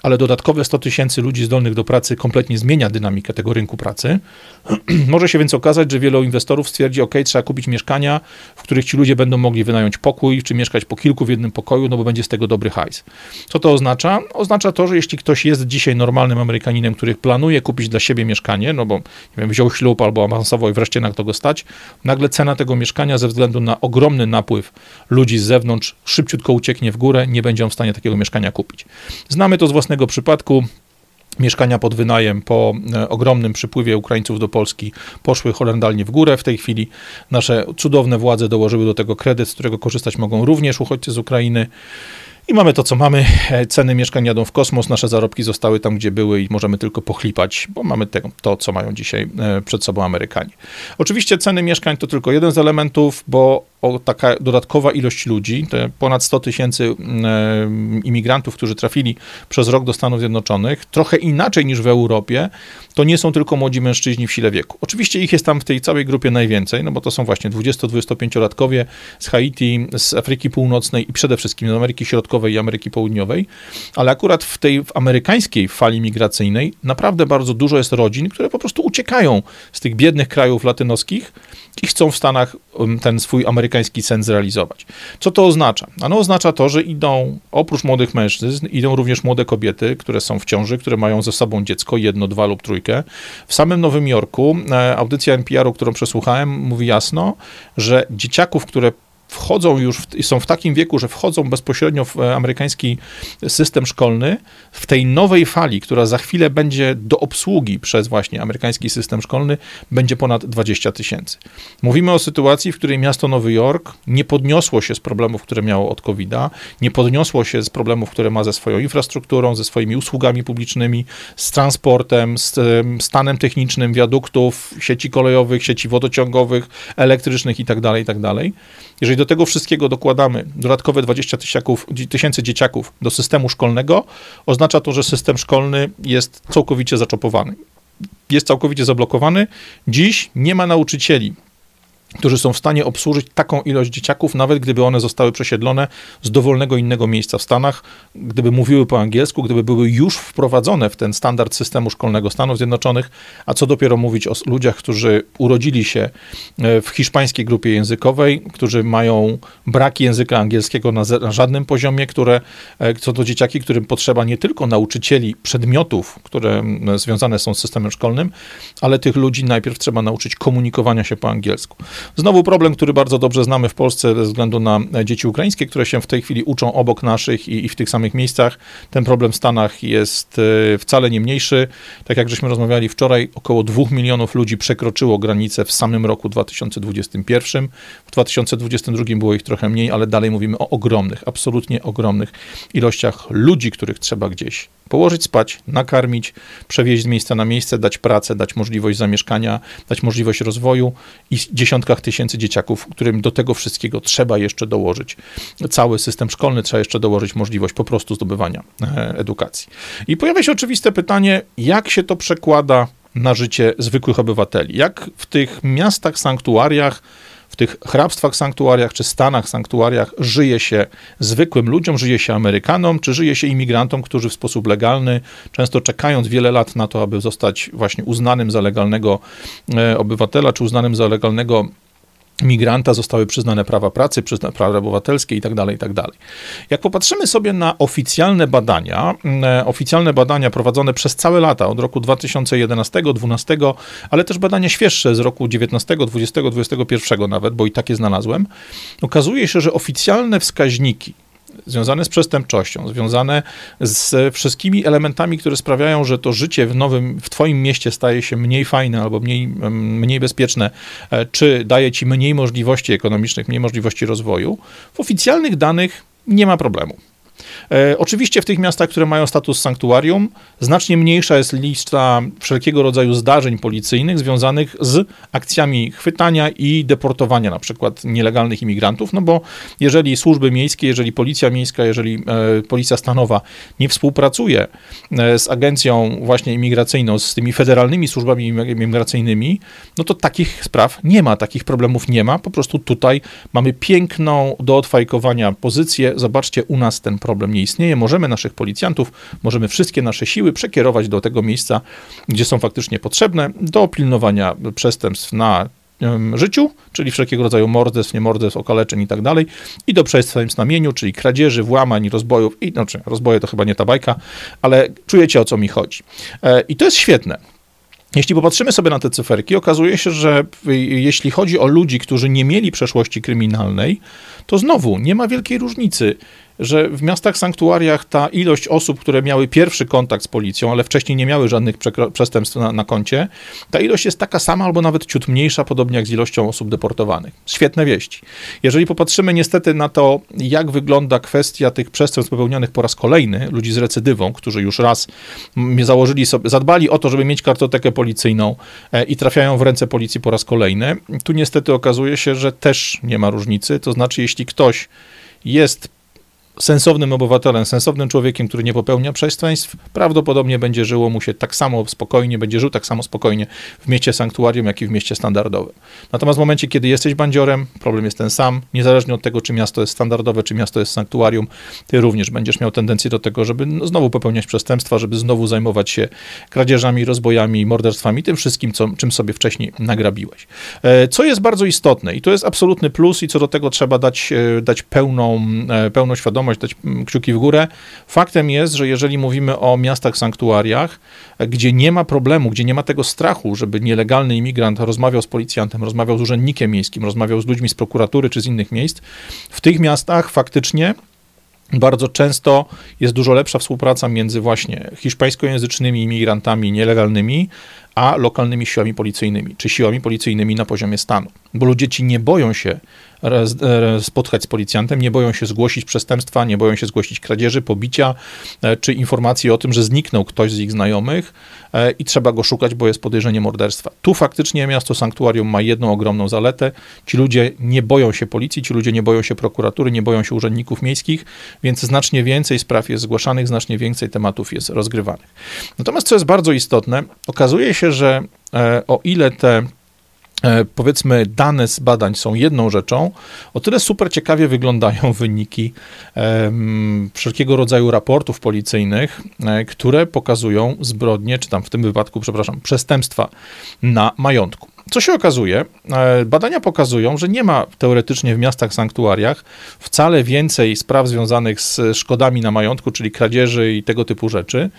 A: ale dodatkowe 100 tysięcy ludzi zdolnych do pracy kompletnie zmienia dynamikę tego rynku pracy. Może się więc okazać, że wielu inwestorów stwierdzi, ok, trzeba kupić mieszkania, w których ci ludzie będą mogli wynająć pokój, czy mieszkać po kilku w jednym pokoju, no bo będzie z tego dobra dobry hajs. Co to oznacza? Oznacza to, że jeśli ktoś jest dzisiaj normalnym Amerykaninem, który planuje kupić dla siebie mieszkanie, no bo nie wiem, wziął ślub albo awansował i wreszcie na to go stać, nagle cena tego mieszkania ze względu na ogromny napływ ludzi z zewnątrz szybciutko ucieknie w górę, nie będzie on w stanie takiego mieszkania kupić. Znamy to z własnego przypadku mieszkania pod wynajem po e, ogromnym przypływie Ukraińców do Polski poszły horrendalnie w górę. W tej chwili nasze cudowne władze dołożyły do tego kredyt, z którego korzystać mogą również uchodźcy z Ukrainy. I mamy to, co mamy. E, ceny mieszkań jadą w kosmos, nasze zarobki zostały tam, gdzie były i możemy tylko pochlipać, bo mamy te, to, co mają dzisiaj e, przed sobą Amerykanie. Oczywiście ceny mieszkań to tylko jeden z elementów, bo taka dodatkowa ilość ludzi, te ponad 100 tysięcy e, imigrantów, którzy trafili przez rok do Stanów Zjednoczonych, trochę inaczej niż w Europie, to nie są tylko młodzi mężczyźni w sile wieku. Oczywiście ich jest tam w tej całej grupie najwięcej, no bo to są właśnie 20-25-latkowie z Haiti, z Afryki Północnej i przede wszystkim z Ameryki Środkowej i Ameryki Południowej, ale akurat w tej w amerykańskiej fali migracyjnej naprawdę bardzo dużo jest rodzin, które po prostu uciekają z tych biednych krajów latynoskich i chcą w Stanach um, ten swój amerykański sen zrealizować. Co to oznacza? Ano oznacza to, że idą oprócz młodych mężczyzn, idą również młode kobiety, które są w ciąży, które mają ze sobą dziecko, jedno, dwa lub trójkę. W samym Nowym Jorku e, audycja NPR-u, którą przesłuchałem, mówi jasno, że dzieciaków, które wchodzą już, są w takim wieku, że wchodzą bezpośrednio w e, amerykański system szkolny, w tej nowej fali, która za chwilę będzie do obsługi przez właśnie amerykański system szkolny, będzie ponad 20 tysięcy. Mówimy o sytuacji, w której miasto Nowy Jork nie podniosło się z problemów, które miało od COVID-a, nie podniosło się z problemów, które ma ze swoją infrastrukturą, ze swoimi usługami publicznymi, z transportem, z stanem technicznym wiaduktów, sieci kolejowych, sieci wodociągowych, elektrycznych itd., tak itd. Tak Jeżeli do tego wszystkiego dokładamy dodatkowe 20 tysięcy dzieciaków do systemu szkolnego, oznacza to, że system szkolny jest całkowicie zaczopowany. Jest całkowicie zablokowany. Dziś nie ma nauczycieli którzy są w stanie obsłużyć taką ilość dzieciaków, nawet gdyby one zostały przesiedlone z dowolnego innego miejsca w Stanach, gdyby mówiły po angielsku, gdyby były już wprowadzone w ten standard systemu szkolnego Stanów Zjednoczonych, a co dopiero mówić o ludziach, którzy urodzili się e, w hiszpańskiej grupie językowej, którzy mają brak języka angielskiego na, na żadnym poziomie, które są to dzieciaki, którym potrzeba nie tylko nauczycieli przedmiotów, które związane są z systemem szkolnym, ale tych ludzi najpierw trzeba nauczyć komunikowania się po angielsku. Znowu problem, który bardzo dobrze znamy w Polsce ze względu na dzieci ukraińskie, które się w tej chwili uczą obok naszych i, i w tych samych miejscach. Ten problem w Stanach jest e, wcale nie mniejszy. Tak jak żeśmy rozmawiali wczoraj, około 2 milionów ludzi przekroczyło granicę w samym roku 2021. W 2022 było ich trochę mniej, ale dalej mówimy o ogromnych, absolutnie ogromnych ilościach ludzi, których trzeba gdzieś położyć spać, nakarmić, przewieźć z miejsca na miejsce, dać pracę, dać możliwość zamieszkania, dać możliwość rozwoju i dziesiątkach tysięcy dzieciaków, którym do tego wszystkiego trzeba jeszcze dołożyć cały system szkolny, trzeba jeszcze dołożyć możliwość po prostu zdobywania e, edukacji. I pojawia się oczywiste pytanie, jak się to przekłada na życie zwykłych obywateli? Jak w tych miastach, sanktuariach, tych hrabstwach, sanktuariach czy stanach, sanktuariach żyje się zwykłym ludziom, żyje się Amerykanom, czy żyje się imigrantom, którzy w sposób legalny, często czekając wiele lat na to, aby zostać właśnie uznanym za legalnego e, obywatela, czy uznanym za legalnego migranta zostały przyznane prawa pracy, przyznane prawa obywatelskie tak tak dalej. Jak popatrzymy sobie na oficjalne badania, e, oficjalne badania prowadzone przez całe lata, od roku 2011, 2012, ale też badania świeższe z roku 19, 20, 21 nawet, bo i takie znalazłem, okazuje się, że oficjalne wskaźniki związane z przestępczością, związane z wszystkimi elementami, które sprawiają, że to życie w nowym, w twoim mieście staje się mniej fajne albo mniej, mniej bezpieczne, e, czy daje ci mniej możliwości ekonomicznych, mniej możliwości rozwoju, w oficjalnych danych nie ma problemu. E, oczywiście w tych miastach, które mają status sanktuarium, znacznie mniejsza jest lista wszelkiego rodzaju zdarzeń policyjnych związanych z akcjami chwytania i deportowania na przykład nielegalnych imigrantów, no bo jeżeli służby miejskie, jeżeli policja miejska, jeżeli e, policja stanowa nie współpracuje e, z agencją właśnie imigracyjną, z tymi federalnymi służbami imigracyjnymi, no to takich spraw nie ma, takich problemów nie ma. Po prostu tutaj mamy piękną do odfajkowania pozycję. Zobaczcie, u nas ten problem nie istnieje. Możemy naszych policjantów, możemy wszystkie nasze siły przekierować do tego miejsca, gdzie są faktycznie potrzebne, do pilnowania przestępstw na życiu, czyli wszelkiego rodzaju morderstw, niemorderstw, okaleczeń i tak dalej, i do przestępstw na mieniu, czyli kradzieży, włamań, rozbojów, i znaczy rozboje to chyba nie ta bajka, ale czujecie o co mi chodzi. E, I to jest świetne. Jeśli popatrzymy sobie na te cyferki, okazuje się, że jeśli chodzi o ludzi, którzy nie mieli przeszłości kryminalnej, to znowu nie ma wielkiej różnicy że w miastach sanktuariach ta ilość osób, które miały pierwszy kontakt z policją, ale wcześniej nie miały żadnych przestępstw na, na koncie, ta ilość jest taka sama albo nawet ciut mniejsza, podobnie jak z ilością osób deportowanych. Świetne wieści. Jeżeli popatrzymy niestety na to, jak wygląda kwestia tych przestępstw popełnionych po raz kolejny, ludzi z recydywą, którzy już raz założyli sobie, zadbali o to, żeby mieć kartotekę policyjną e, i trafiają w ręce policji po raz kolejny, tu niestety okazuje się, że też nie ma różnicy. To znaczy, jeśli ktoś jest sensownym obywatelem, sensownym człowiekiem, który nie popełnia przestępstw, prawdopodobnie będzie żyło mu się tak samo spokojnie, będzie żył tak samo spokojnie w mieście sanktuarium, jak i w mieście standardowym. Natomiast w momencie, kiedy jesteś bandziorem, problem jest ten sam, niezależnie od tego, czy miasto jest standardowe, czy miasto jest sanktuarium, ty również będziesz miał tendencję do tego, żeby no, znowu popełniać przestępstwa, żeby znowu zajmować się kradzieżami, rozbojami, morderstwami, tym wszystkim, co, czym sobie wcześniej nagrabiłeś. E, co jest bardzo istotne i to jest absolutny plus i co do tego trzeba dać, e, dać pełną, e, pełną świadomość, świadomość, dać mm, kciuki w górę. Faktem jest, że jeżeli mówimy o miastach sanktuariach, gdzie nie ma problemu, gdzie nie ma tego strachu, żeby nielegalny imigrant rozmawiał z policjantem, rozmawiał z urzędnikiem miejskim, rozmawiał z ludźmi z prokuratury czy z innych miejsc, w tych miastach faktycznie bardzo często jest dużo lepsza współpraca między właśnie hiszpańskojęzycznymi imigrantami nielegalnymi, a lokalnymi siłami policyjnymi, czy siłami policyjnymi na poziomie stanu. Bo ludzie ci nie boją się spotkać z policjantem, nie boją się zgłosić przestępstwa, nie boją się zgłosić kradzieży, pobicia, e, czy informacji o tym, że zniknął ktoś z ich znajomych e, i trzeba go szukać, bo jest podejrzenie morderstwa. Tu faktycznie miasto sanktuarium ma jedną ogromną zaletę. Ci ludzie nie boją się policji, ci ludzie nie boją się prokuratury, nie boją się urzędników miejskich, więc znacznie więcej spraw jest zgłaszanych, znacznie więcej tematów jest rozgrywanych. Natomiast co jest bardzo istotne, okazuje się, że e, o ile te e, powiedzmy, dane z badań są jedną rzeczą, o tyle super ciekawie wyglądają wyniki wszelkiego rodzaju raportów policyjnych, e, które pokazują zbrodnie, czy tam w tym wypadku, przepraszam, przestępstwa na majątku. Co się okazuje? E, badania pokazują, że nie ma teoretycznie w miastach sanktuariach wcale więcej spraw związanych z szkodami na majątku, czyli kradzieży i tego typu rzeczy,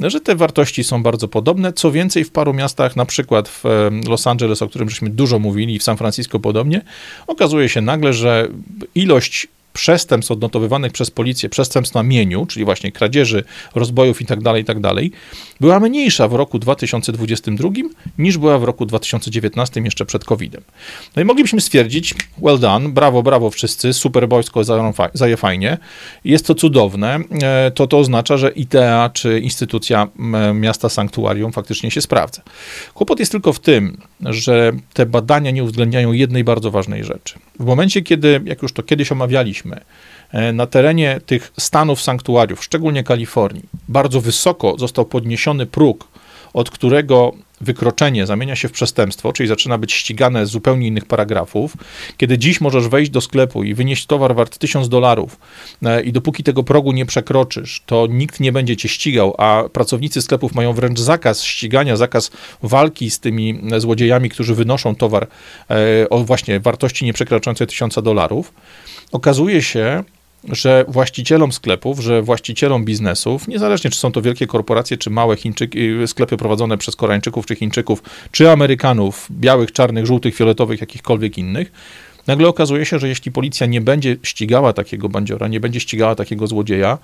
A: że te wartości są bardzo podobne. Co więcej, w paru miastach, na przykład w Los Angeles, o którym żeśmy dużo mówili, i w San Francisco podobnie, okazuje się nagle, że ilość przestępstw odnotowywanych przez policję, przestępstw na mieniu, czyli właśnie kradzieży, rozbojów itd., tak itd., tak była mniejsza w roku 2022 niż była w roku 2019, jeszcze przed COVID-em. No i moglibyśmy stwierdzić, well done, brawo, brawo wszyscy, super wojsko, zaje fajnie, jest to cudowne, e, to to oznacza, że ITEA czy instytucja miasta sanktuarium faktycznie się sprawdza. Kłopot jest tylko w tym, że te badania nie uwzględniają jednej bardzo ważnej rzeczy. W momencie, kiedy, jak już to kiedyś omawialiśmy, e, na terenie tych stanów sanktuariów, szczególnie Kalifornii, bardzo wysoko został podniesiony próg, od którego wykroczenie zamienia się w przestępstwo, czyli zaczyna być ścigane z zupełnie innych paragrafów, kiedy dziś możesz wejść do sklepu i wynieść towar wart 1000 dolarów e, i dopóki tego progu nie przekroczysz, to nikt nie będzie cię ścigał, a pracownicy sklepów mają wręcz zakaz ścigania, zakaz walki z tymi złodziejami, którzy wynoszą towar e, o właśnie wartości nieprzekraczającej 1000 dolarów. Okazuje się, że właścicielom sklepów, że właścicielom biznesów, niezależnie czy są to wielkie korporacje, czy małe Chińczyki, y, sklepy prowadzone przez Koreańczyków, czy Chińczyków, czy Amerykanów, białych, czarnych, żółtych, fioletowych, jakichkolwiek innych, nagle okazuje się, że jeśli policja nie będzie ścigała takiego bandziora, nie będzie ścigała takiego złodzieja,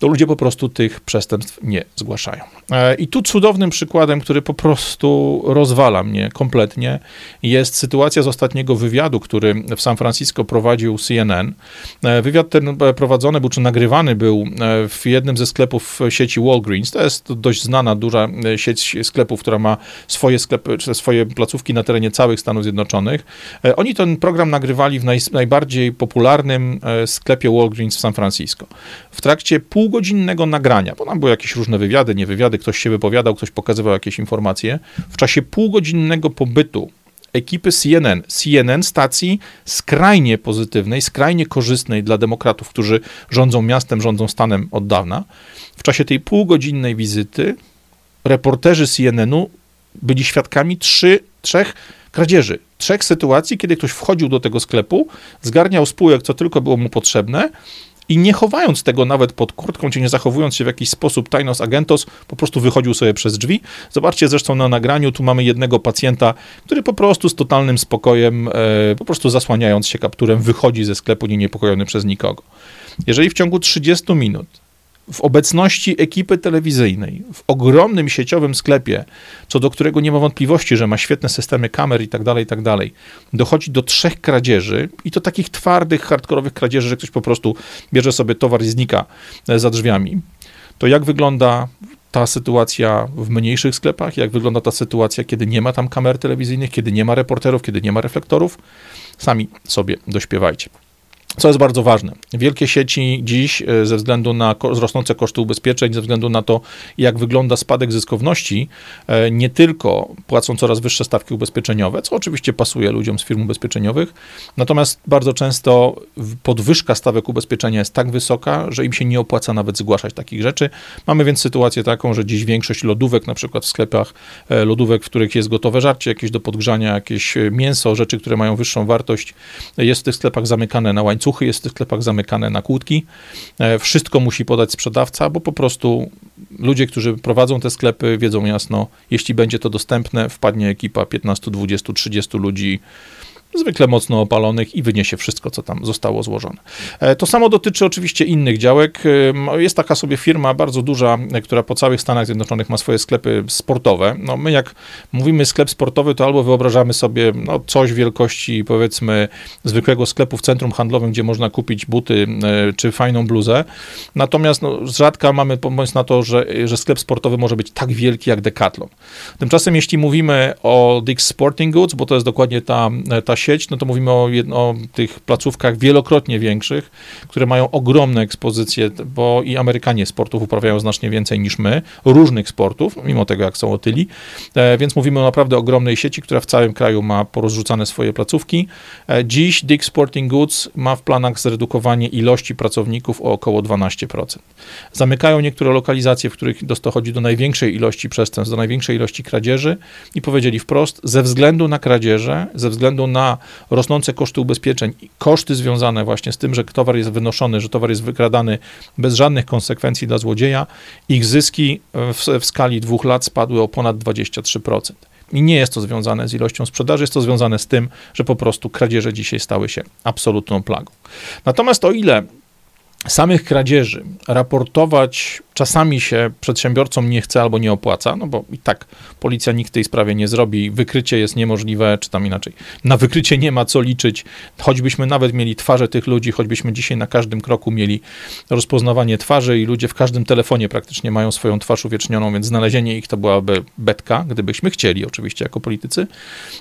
A: to ludzie po prostu tych przestępstw nie zgłaszają. E, I tu cudownym przykładem, który po prostu rozwala mnie kompletnie, jest sytuacja z ostatniego wywiadu, który w San Francisco prowadził CNN. E, wywiad ten prowadzony był, czy nagrywany był w jednym ze sklepów sieci Walgreens. To jest dość znana, duża sieć sklepów, która ma swoje sklepy, czy swoje placówki na terenie całych Stanów Zjednoczonych. Oni ten program nagrywali w naj, najbardziej popularnym sklepie Walgreens w San Francisco. W trakcie półgodzinnego nagrania, bo tam były jakieś różne wywiady, nie wywiady, ktoś się wypowiadał, ktoś pokazywał jakieś informacje, w czasie półgodzinnego pobytu ekipy CNN, CNN stacji skrajnie pozytywnej, skrajnie korzystnej dla demokratów, którzy rządzą miastem, rządzą stanem od dawna. W czasie tej półgodzinnej wizyty reporterzy CNN-u byli świadkami trzy, trzech kradzieży. Trzech sytuacji, kiedy ktoś wchodził do tego sklepu, zgarniał spółek, co tylko było mu potrzebne, i nie chowając tego nawet pod kurtką, czy nie zachowując się w jakiś sposób tajnos agentos, po prostu wychodził sobie przez drzwi. Zobaczcie zresztą na nagraniu, tu mamy jednego pacjenta, który po prostu z totalnym spokojem, e, po prostu zasłaniając się kapturem, wychodzi ze sklepu nie niepokojony przez nikogo. Jeżeli w ciągu 30 minut w obecności ekipy telewizyjnej, w ogromnym sieciowym sklepie, co do którego nie ma wątpliwości, że ma świetne systemy kamer i tak dalej, i tak dalej, dochodzi do trzech kradzieży i to takich twardych, hardkorowych kradzieży, że ktoś po prostu bierze sobie towar i znika e, za drzwiami, to jak wygląda ta sytuacja w mniejszych sklepach, jak wygląda ta sytuacja, kiedy nie ma tam kamer telewizyjnych, kiedy nie ma reporterów, kiedy nie ma reflektorów, sami sobie dośpiewajcie. Co jest bardzo ważne. Wielkie sieci dziś, e, ze względu na rosnące koszty ubezpieczeń, ze względu na to, jak wygląda spadek zyskowności, e, nie tylko płacą coraz wyższe stawki ubezpieczeniowe, co oczywiście pasuje ludziom z firm ubezpieczeniowych, natomiast bardzo często podwyżka stawek ubezpieczenia jest tak wysoka, że im się nie opłaca nawet zgłaszać takich rzeczy. Mamy więc sytuację taką, że dziś większość lodówek, na przykład w sklepach e, lodówek, w których jest gotowe żarcie, jakieś do podgrzania, jakieś mięso, rzeczy, które mają wyższą wartość, jest w tych sklepach zamykane na łańcuch łańcuchy, jest w tych sklepach zamykane na kłódki. E, wszystko musi podać sprzedawca, bo po prostu ludzie, którzy prowadzą te sklepy, wiedzą jasno, jeśli będzie to dostępne, wpadnie ekipa 15, 20, 30 ludzi zwykle mocno opalonych i wyniesie wszystko, co tam zostało złożone. E, to samo dotyczy oczywiście innych działek. E, jest taka sobie firma bardzo duża, e, która po całych Stanach Zjednoczonych ma swoje sklepy sportowe. No my jak mówimy sklep sportowy, to albo wyobrażamy sobie no, coś wielkości powiedzmy zwykłego sklepu w centrum handlowym, gdzie można kupić buty czy fajną bluzę. Natomiast no, rzadka mamy pomysł na to, że, że sklep sportowy może być tak wielki jak Decathlon. Tymczasem jeśli mówimy o Dick's Sporting Goods, bo to jest dokładnie ta, ta sieć, no to mówimy o, jedno, o tych placówkach wielokrotnie większych, które mają ogromne ekspozycje, bo i Amerykanie sportów uprawiają znacznie więcej niż my, różnych sportów, mimo tego jak są otyli, e, więc mówimy o naprawdę ogromnej sieci, która w całym kraju ma porozrzucane swoje placówki. E, dziś Dick Sporting Goods ma w planach zredukowanie ilości pracowników o około 12%. Zamykają niektóre lokalizacje, w których dochodzi do największej ilości przestępstw, do największej ilości kradzieży i powiedzieli wprost, ze względu na kradzieże, ze względu na rosnące koszty ubezpieczeń koszty związane właśnie z tym, że towar jest wynoszony, że towar jest wykradany bez żadnych konsekwencji dla złodzieja, ich zyski w, w skali dwóch lat spadły o ponad 23%. I nie jest to związane z ilością sprzedaży, jest to związane z tym, że po prostu kradzieże dzisiaj stały się absolutną plagą. Natomiast o ile samych kradzieży raportować czasami się przedsiębiorcom nie chce albo nie opłaca, no bo i tak policja nikt w tej sprawie nie zrobi, wykrycie jest niemożliwe, czy tam inaczej. Na wykrycie nie ma co liczyć, choćbyśmy nawet mieli twarze tych ludzi, choćbyśmy dzisiaj na każdym kroku mieli rozpoznawanie twarzy i ludzie w każdym telefonie praktycznie mają swoją twarz uwiecznioną, więc znalezienie ich to byłaby betka, gdybyśmy chcieli oczywiście jako politycy.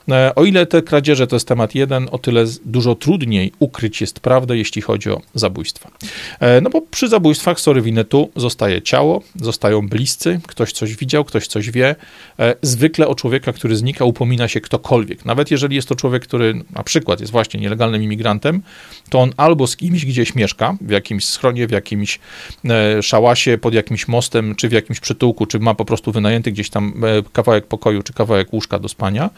A: E, o ile te kradzieże to jest temat jeden, o tyle dużo trudniej ukryć jest prawdę, jeśli chodzi o zabójstwa. E, no bo przy zabójstwach, sorry winetu, zostaje ciało, zostają bliscy, ktoś coś widział, ktoś coś wie. E, zwykle o człowieka, który znika, upomina się ktokolwiek. Nawet jeżeli jest to człowiek, który na przykład jest właśnie nielegalnym imigrantem, to on albo z kimś gdzieś mieszka, w jakimś schronie, w jakimś e, szałasie, pod jakimś mostem, czy w jakimś przytułku, czy ma po prostu wynajęty gdzieś tam kawałek pokoju, czy kawałek łóżka do spania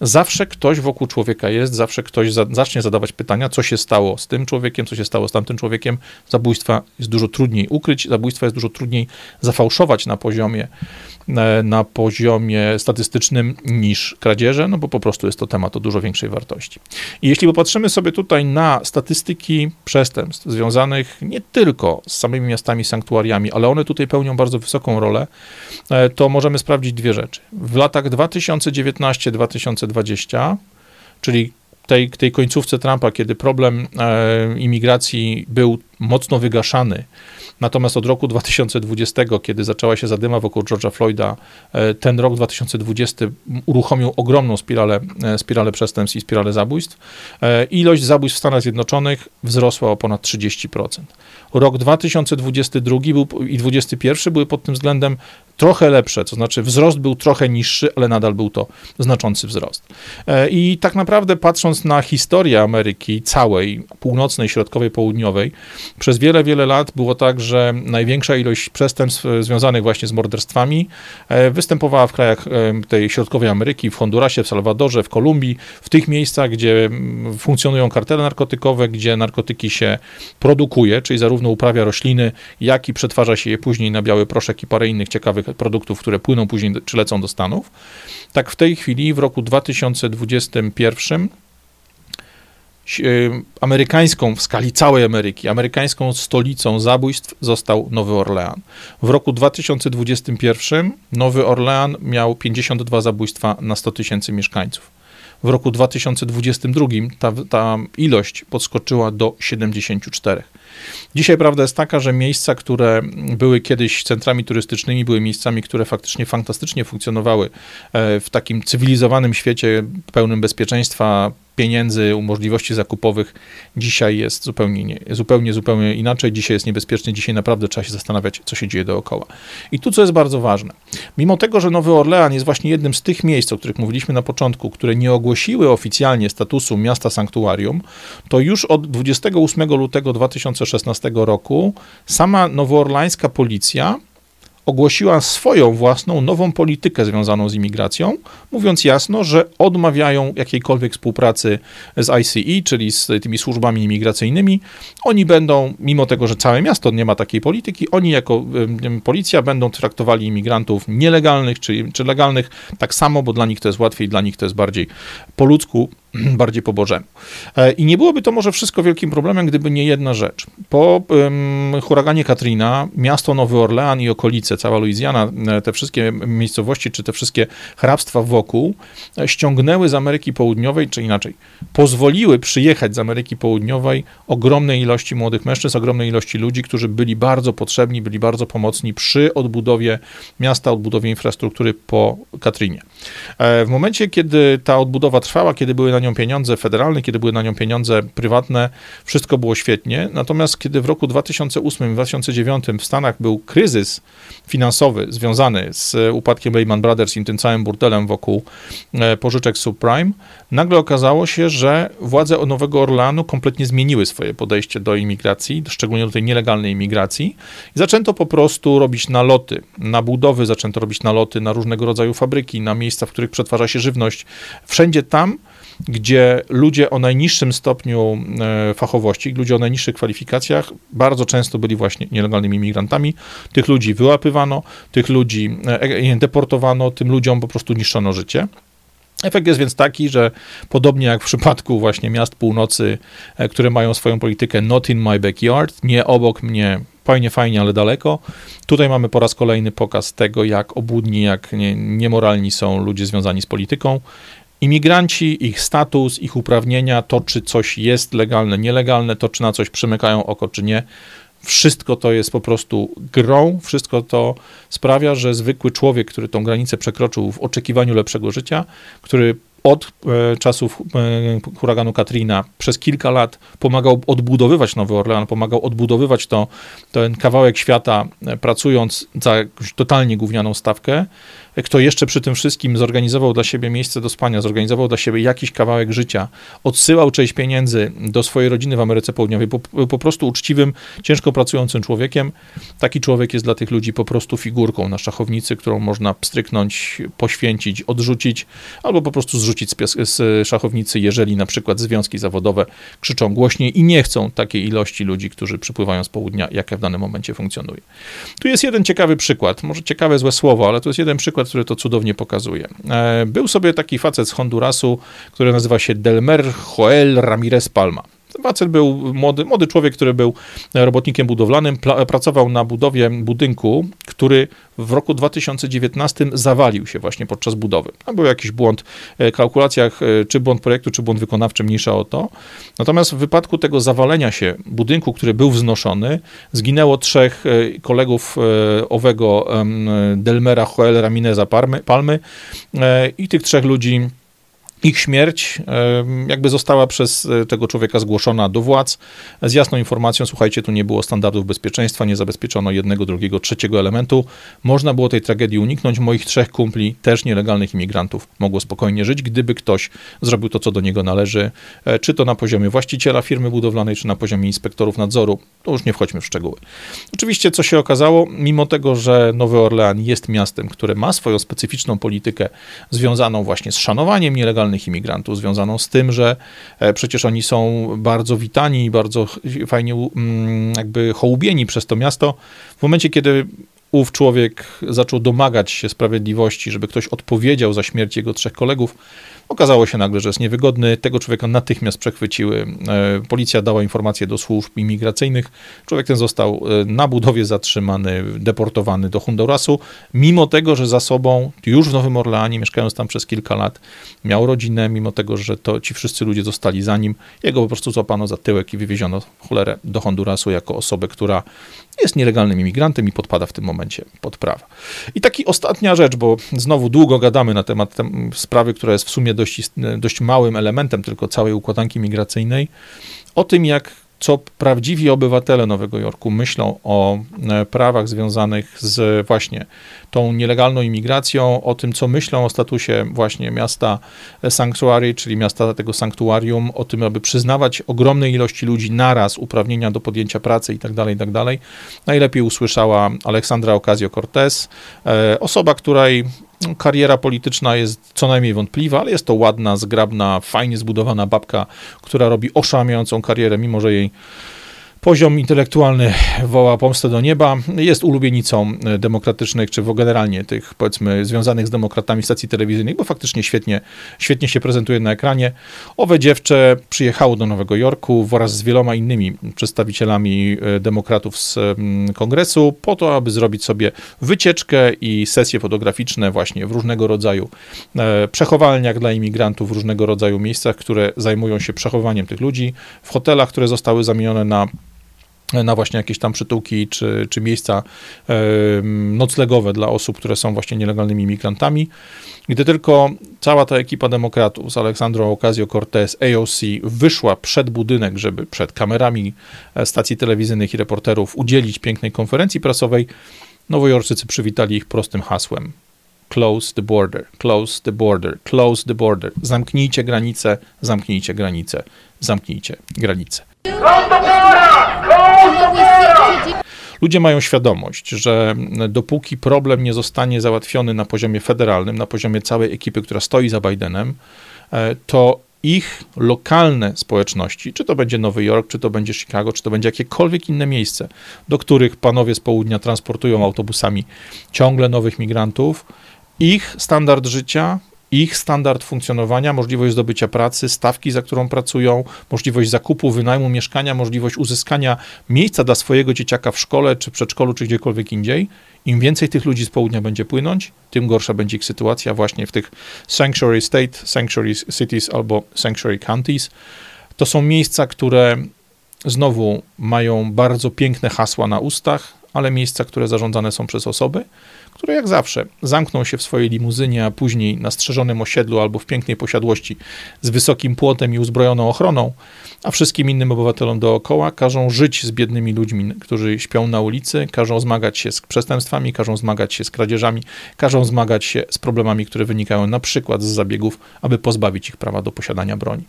A: zawsze ktoś wokół człowieka jest, zawsze ktoś za, zacznie zadawać pytania, co się stało z tym człowiekiem, co się stało z tamtym człowiekiem. Zabójstwa jest dużo trudniej ukryć, zabójstwa jest dużo trudniej zafałszować na poziomie E, na poziomie statystycznym niż kradzieże, no bo po prostu jest to temat o dużo większej wartości. I jeśli popatrzymy sobie tutaj na statystyki przestępstw związanych nie tylko z samymi miastami, sanktuariami, ale one tutaj pełnią bardzo wysoką rolę, e, to możemy sprawdzić dwie rzeczy. W latach 2019-2020, czyli tej, tej końcówce Trumpa, kiedy problem e, imigracji był mocno wygaszany, Natomiast od roku 2020, kiedy zaczęła się zadyma wokół George'a Floyda, e, ten rok 2020 uruchomił ogromną spiralę, e, spiralę przestępstw i spiralę zabójstw. E, ilość zabójstw w Stanach Zjednoczonych wzrosła o ponad 30%. Rok 2022 był, i 2021 były pod tym względem trochę lepsze, to znaczy wzrost był trochę niższy, ale nadal był to znaczący wzrost. I tak naprawdę patrząc na historię Ameryki całej, północnej, środkowej, południowej, przez wiele, wiele lat było tak, że największa ilość przestępstw e, związanych właśnie z morderstwami e, występowała w krajach e, tej środkowej Ameryki, w Hondurasie, w Salwadorze, w Kolumbii, w tych miejscach, gdzie funkcjonują kartele narkotykowe, gdzie narkotyki się produkuje, czyli zarówno uprawia rośliny, jak i przetwarza się je później na biały proszek i parę innych ciekawych produktów, które płyną później czy lecą do Stanów. Tak w tej chwili, w roku 2021 Y, amerykańską, w skali całej Ameryki, amerykańską stolicą zabójstw został Nowy Orlean. W roku 2021 Nowy Orlean miał 52 zabójstwa na 100 tysięcy mieszkańców. W roku 2022 ta, ta ilość podskoczyła do 74. Dzisiaj prawda jest taka, że miejsca, które były kiedyś centrami turystycznymi, były miejscami, które faktycznie fantastycznie funkcjonowały e, w takim cywilizowanym świecie pełnym bezpieczeństwa, pieniędzy, możliwości zakupowych. Dzisiaj jest zupełnie, nie, zupełnie, zupełnie inaczej. Dzisiaj jest niebezpieczny. Dzisiaj naprawdę trzeba się zastanawiać, co się dzieje dookoła. I tu, co jest bardzo ważne. Mimo tego, że Nowy Orlean jest właśnie jednym z tych miejsc, o których mówiliśmy na początku, które nie ogłosiły oficjalnie statusu miasta sanktuarium, to już od 28 lutego 2016 roku sama nowoorlańska policja ogłosiła swoją własną nową politykę związaną z imigracją, mówiąc jasno, że odmawiają jakiejkolwiek współpracy z ICE, czyli z tymi służbami imigracyjnymi. Oni będą, mimo tego, że całe miasto nie ma takiej polityki, oni jako policja będą traktowali imigrantów nielegalnych czy, czy legalnych tak samo, bo dla nich to jest łatwiej, dla nich to jest bardziej po ludzku, bardziej po Bożemu. E, I nie byłoby to może wszystko wielkim problemem, gdyby nie jedna rzecz. Po um, huraganie Katrina, miasto Nowy Orlean i okolice, cała Luizjana, e, te wszystkie miejscowości, czy te wszystkie hrabstwa wokół, e, ściągnęły z Ameryki Południowej, czy inaczej, pozwoliły przyjechać z Ameryki Południowej ogromnej ilości młodych mężczyzn, ogromnej ilości ludzi, którzy byli bardzo potrzebni, byli bardzo pomocni przy odbudowie miasta, odbudowie infrastruktury po Katrinie. W momencie, kiedy ta odbudowa trwała, kiedy były na nią pieniądze federalne, kiedy były na nią pieniądze prywatne, wszystko było świetnie. Natomiast kiedy w roku 2008-2009 w Stanach był kryzys finansowy związany z upadkiem Lehman Brothers i tym całym burdelem wokół e, pożyczek subprime, nagle okazało się, że władze Nowego Orleanu kompletnie zmieniły swoje podejście do imigracji, szczególnie do tej nielegalnej imigracji i zaczęto po prostu robić naloty na budowy, zaczęto robić naloty na różnego rodzaju fabryki, na miejsca, w których przetwarza się żywność. Wszędzie tam, gdzie ludzie o najniższym stopniu e, fachowości, ludzie o najniższych kwalifikacjach bardzo często byli właśnie nielegalnymi imigrantami. Tych ludzi wyłapywano, tych ludzi e, e, deportowano, tym ludziom po prostu niszczono życie. Efekt jest więc taki, że podobnie jak w przypadku właśnie miast północy, które mają swoją politykę not in my backyard, nie obok mnie, fajnie, fajnie, ale daleko, tutaj mamy po raz kolejny pokaz tego, jak obłudni, jak nie, niemoralni są ludzie związani z polityką Imigranci, ich status, ich uprawnienia, to czy coś jest legalne, nielegalne, to czy na coś przymykają oko, czy nie, wszystko to jest po prostu grą, wszystko to sprawia, że zwykły człowiek, który tą granicę przekroczył w oczekiwaniu lepszego życia, który od e, czasów e, huraganu Katrina przez kilka lat pomagał odbudowywać Nowy Orlean, pomagał odbudowywać to, ten kawałek świata, e, pracując za totalnie gównianą stawkę, kto jeszcze przy tym wszystkim zorganizował dla siebie miejsce do spania, zorganizował dla siebie jakiś kawałek życia, odsyłał część pieniędzy do swojej rodziny w Ameryce Południowej, po, po prostu uczciwym, ciężko pracującym człowiekiem, taki człowiek jest dla tych ludzi po prostu figurką na szachownicy, którą można pstryknąć, poświęcić, odrzucić, albo po prostu zrzucić z, z szachownicy, jeżeli na przykład związki zawodowe krzyczą głośniej i nie chcą takiej ilości ludzi, którzy przypływają z południa, jaka w danym momencie funkcjonuje. Tu jest jeden ciekawy przykład, może ciekawe złe słowo, ale to jest jeden przykład, który to cudownie pokazuje. E, był sobie taki facet z Hondurasu, który nazywa się Delmer Joel Ramirez Palma. Facet był młody, młody człowiek, który był robotnikiem budowlanym, pracował na budowie budynku, który w roku 2019 zawalił się właśnie podczas budowy. Tam był jakiś błąd w kalkulacjach, e, czy błąd projektu, czy błąd wykonawczy, mniejsza o to. Natomiast w wypadku tego zawalenia się budynku, który był wznoszony, zginęło trzech e, kolegów e, owego Delmera Joel Ramineza Palmy i tych trzech ludzi ich śmierć jakby została przez e, tego człowieka zgłoszona do władz z jasną informacją, słuchajcie, tu nie było standardów bezpieczeństwa, nie zabezpieczono jednego, drugiego, trzeciego elementu. Można było tej tragedii uniknąć. Moich trzech kumpli, też nielegalnych imigrantów, mogło spokojnie żyć, gdyby ktoś zrobił to, co do niego należy, e, czy to na poziomie właściciela firmy budowlanej, czy na poziomie inspektorów nadzoru. To już nie wchodźmy w szczegóły. Oczywiście, co się okazało, mimo tego, że Nowy Orlean jest miastem, które ma swoją specyficzną politykę związaną właśnie z szanowaniem nielegalnych imigrantów, związaną z tym, że e, przecież oni są bardzo witani i bardzo fajnie mm, jakby hołubieni przez to miasto. W momencie, kiedy ów człowiek zaczął domagać się sprawiedliwości, żeby ktoś odpowiedział za śmierć jego trzech kolegów, Okazało się nagle, że jest niewygodny. Tego człowieka natychmiast przechwyciły. E, policja dała informacje do służb imigracyjnych. Człowiek ten został e, na budowie zatrzymany, deportowany do Hondurasu, mimo tego, że za sobą już w Nowym Orleanie, mieszkając tam przez kilka lat, miał rodzinę, mimo tego, że to ci wszyscy ludzie zostali za nim. Jego po prostu złapano za tyłek i wywieziono cholerę do Hondurasu jako osobę, która jest nielegalnym imigrantem i podpada w tym momencie pod prawa. I taki ostatnia rzecz, bo znowu długo gadamy na temat sprawy, która jest w sumie dość, dość małym elementem tylko całej układanki migracyjnej, o tym, jak co prawdziwi obywatele Nowego Jorku myślą o e, prawach związanych z właśnie tą nielegalną imigracją, o tym, co myślą o statusie właśnie miasta sanctuary, czyli miasta tego sanktuarium, o tym, aby przyznawać ogromnej ilości ludzi naraz uprawnienia do podjęcia pracy i tak dalej, i tak. Najlepiej usłyszała Aleksandra Ocasio-Cortez, e, osoba, której kariera polityczna jest co najmniej wątpliwa, ale jest to ładna, zgrabna, fajnie zbudowana babka, która robi oszałamiającą karierę, mimo że jej poziom intelektualny woła pomstę do nieba. Jest ulubienicą demokratycznych, czy generalnie tych, powiedzmy, związanych z demokratami stacji telewizyjnych, bo faktycznie świetnie, świetnie się prezentuje na ekranie. Owe dziewczę przyjechało do Nowego Jorku wraz z wieloma innymi przedstawicielami e, demokratów z kongresu po to, aby zrobić sobie wycieczkę i sesje fotograficzne właśnie w różnego rodzaju e, przechowalniach dla imigrantów, w różnego rodzaju miejscach, które zajmują się przechowywaniem tych ludzi, w hotelach, które zostały zamienione na na właśnie jakieś tam przytułki czy, czy miejsca noclegowe dla osób, które są właśnie nielegalnymi imigrantami. Gdy tylko cała ta ekipa demokratów z Aleksandrą Ocasio-Cortez, AOC, wyszła przed budynek, żeby przed kamerami e, stacji telewizyjnych i reporterów udzielić pięknej konferencji prasowej, nowojorczycy przywitali ich prostym hasłem. Close the border, close the border, close the border. Zamknijcie granice, zamknijcie granice, zamknijcie granice. Ludzie mają świadomość, że dopóki problem nie zostanie załatwiony na poziomie federalnym, na poziomie całej ekipy, która stoi za Bidenem, e, to ich lokalne społeczności, czy to będzie Nowy Jork, czy to będzie Chicago, czy to będzie jakiekolwiek inne miejsce, do których panowie z południa transportują autobusami ciągle nowych migrantów, ich standard życia ich standard funkcjonowania, możliwość zdobycia pracy, stawki, za którą pracują, możliwość zakupu, wynajmu mieszkania, możliwość uzyskania miejsca dla swojego dzieciaka w szkole, czy przedszkolu, czy gdziekolwiek indziej. Im więcej tych ludzi z południa będzie płynąć, tym gorsza będzie ich sytuacja właśnie w tych sanctuary state, sanctuary cities albo sanctuary counties. To są miejsca, które znowu mają bardzo piękne hasła na ustach, ale miejsca, które zarządzane są przez osoby, które jak zawsze zamkną się w swojej limuzynie, a później na strzeżonym osiedlu albo w pięknej posiadłości z wysokim płotem i uzbrojoną ochroną, a wszystkim innym obywatelom dookoła każą żyć z biednymi ludźmi, którzy śpią na ulicy, każą zmagać się z przestępstwami, każą zmagać się z kradzieżami, każą zmagać się z problemami, które wynikają na przykład z zabiegów, aby pozbawić ich prawa do posiadania broni.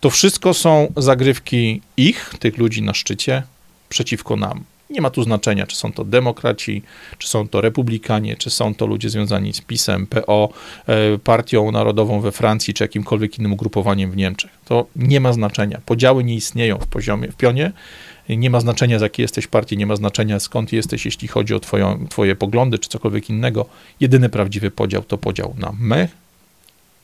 A: To wszystko są zagrywki ich, tych ludzi na szczycie, przeciwko nam. Nie ma tu znaczenia, czy są to demokraci, czy są to republikanie, czy są to ludzie związani z PiSem, PO, e, Partią Narodową we Francji, czy jakimkolwiek innym ugrupowaniem w Niemczech. To nie ma znaczenia. Podziały nie istnieją w, poziomie, w pionie. Nie ma znaczenia, z jakiej jesteś partii, nie ma znaczenia, skąd jesteś, jeśli chodzi o twoją, twoje poglądy, czy cokolwiek innego. Jedyny prawdziwy podział to podział na my,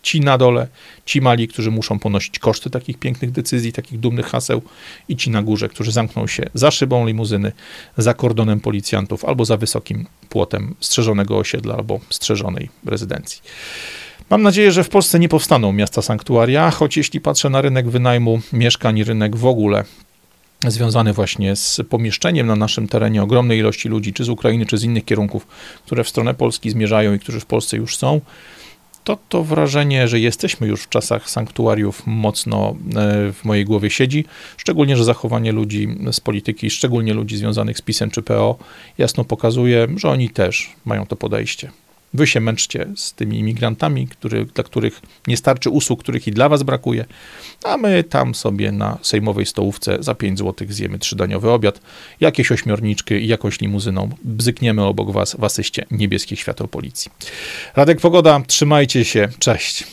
A: ci na dole, ci mali, którzy muszą ponosić koszty takich pięknych decyzji, takich dumnych haseł, i ci na górze, którzy zamkną się za szybą limuzyny, za kordonem policjantów albo za wysokim płotem strzeżonego osiedla albo strzeżonej rezydencji. Mam nadzieję, że w Polsce nie powstaną miasta sanktuaria, choć jeśli patrzę na rynek wynajmu mieszkań, rynek w ogóle związany właśnie z pomieszczeniem na naszym terenie ogromnej ilości ludzi, czy z Ukrainy, czy z innych kierunków, które w stronę Polski zmierzają i którzy w Polsce już są, to to wrażenie, że jesteśmy już w czasach sanktuariów mocno e, w mojej głowie siedzi, szczególnie, że zachowanie ludzi z polityki, szczególnie ludzi związanych z PiSem czy PO, jasno pokazuje, że oni też mają to podejście. Wy się męczcie z tymi imigrantami, który, dla których nie starczy usług, których i dla was brakuje, a my tam sobie na sejmowej stołówce za 5 zł zjemy trzydaniowy obiad, jakieś ośmiorniczki i jakąś limuzyną bzykniemy obok was w asyście niebieskich świateł policji. Radek Pogoda, trzymajcie się, cześć.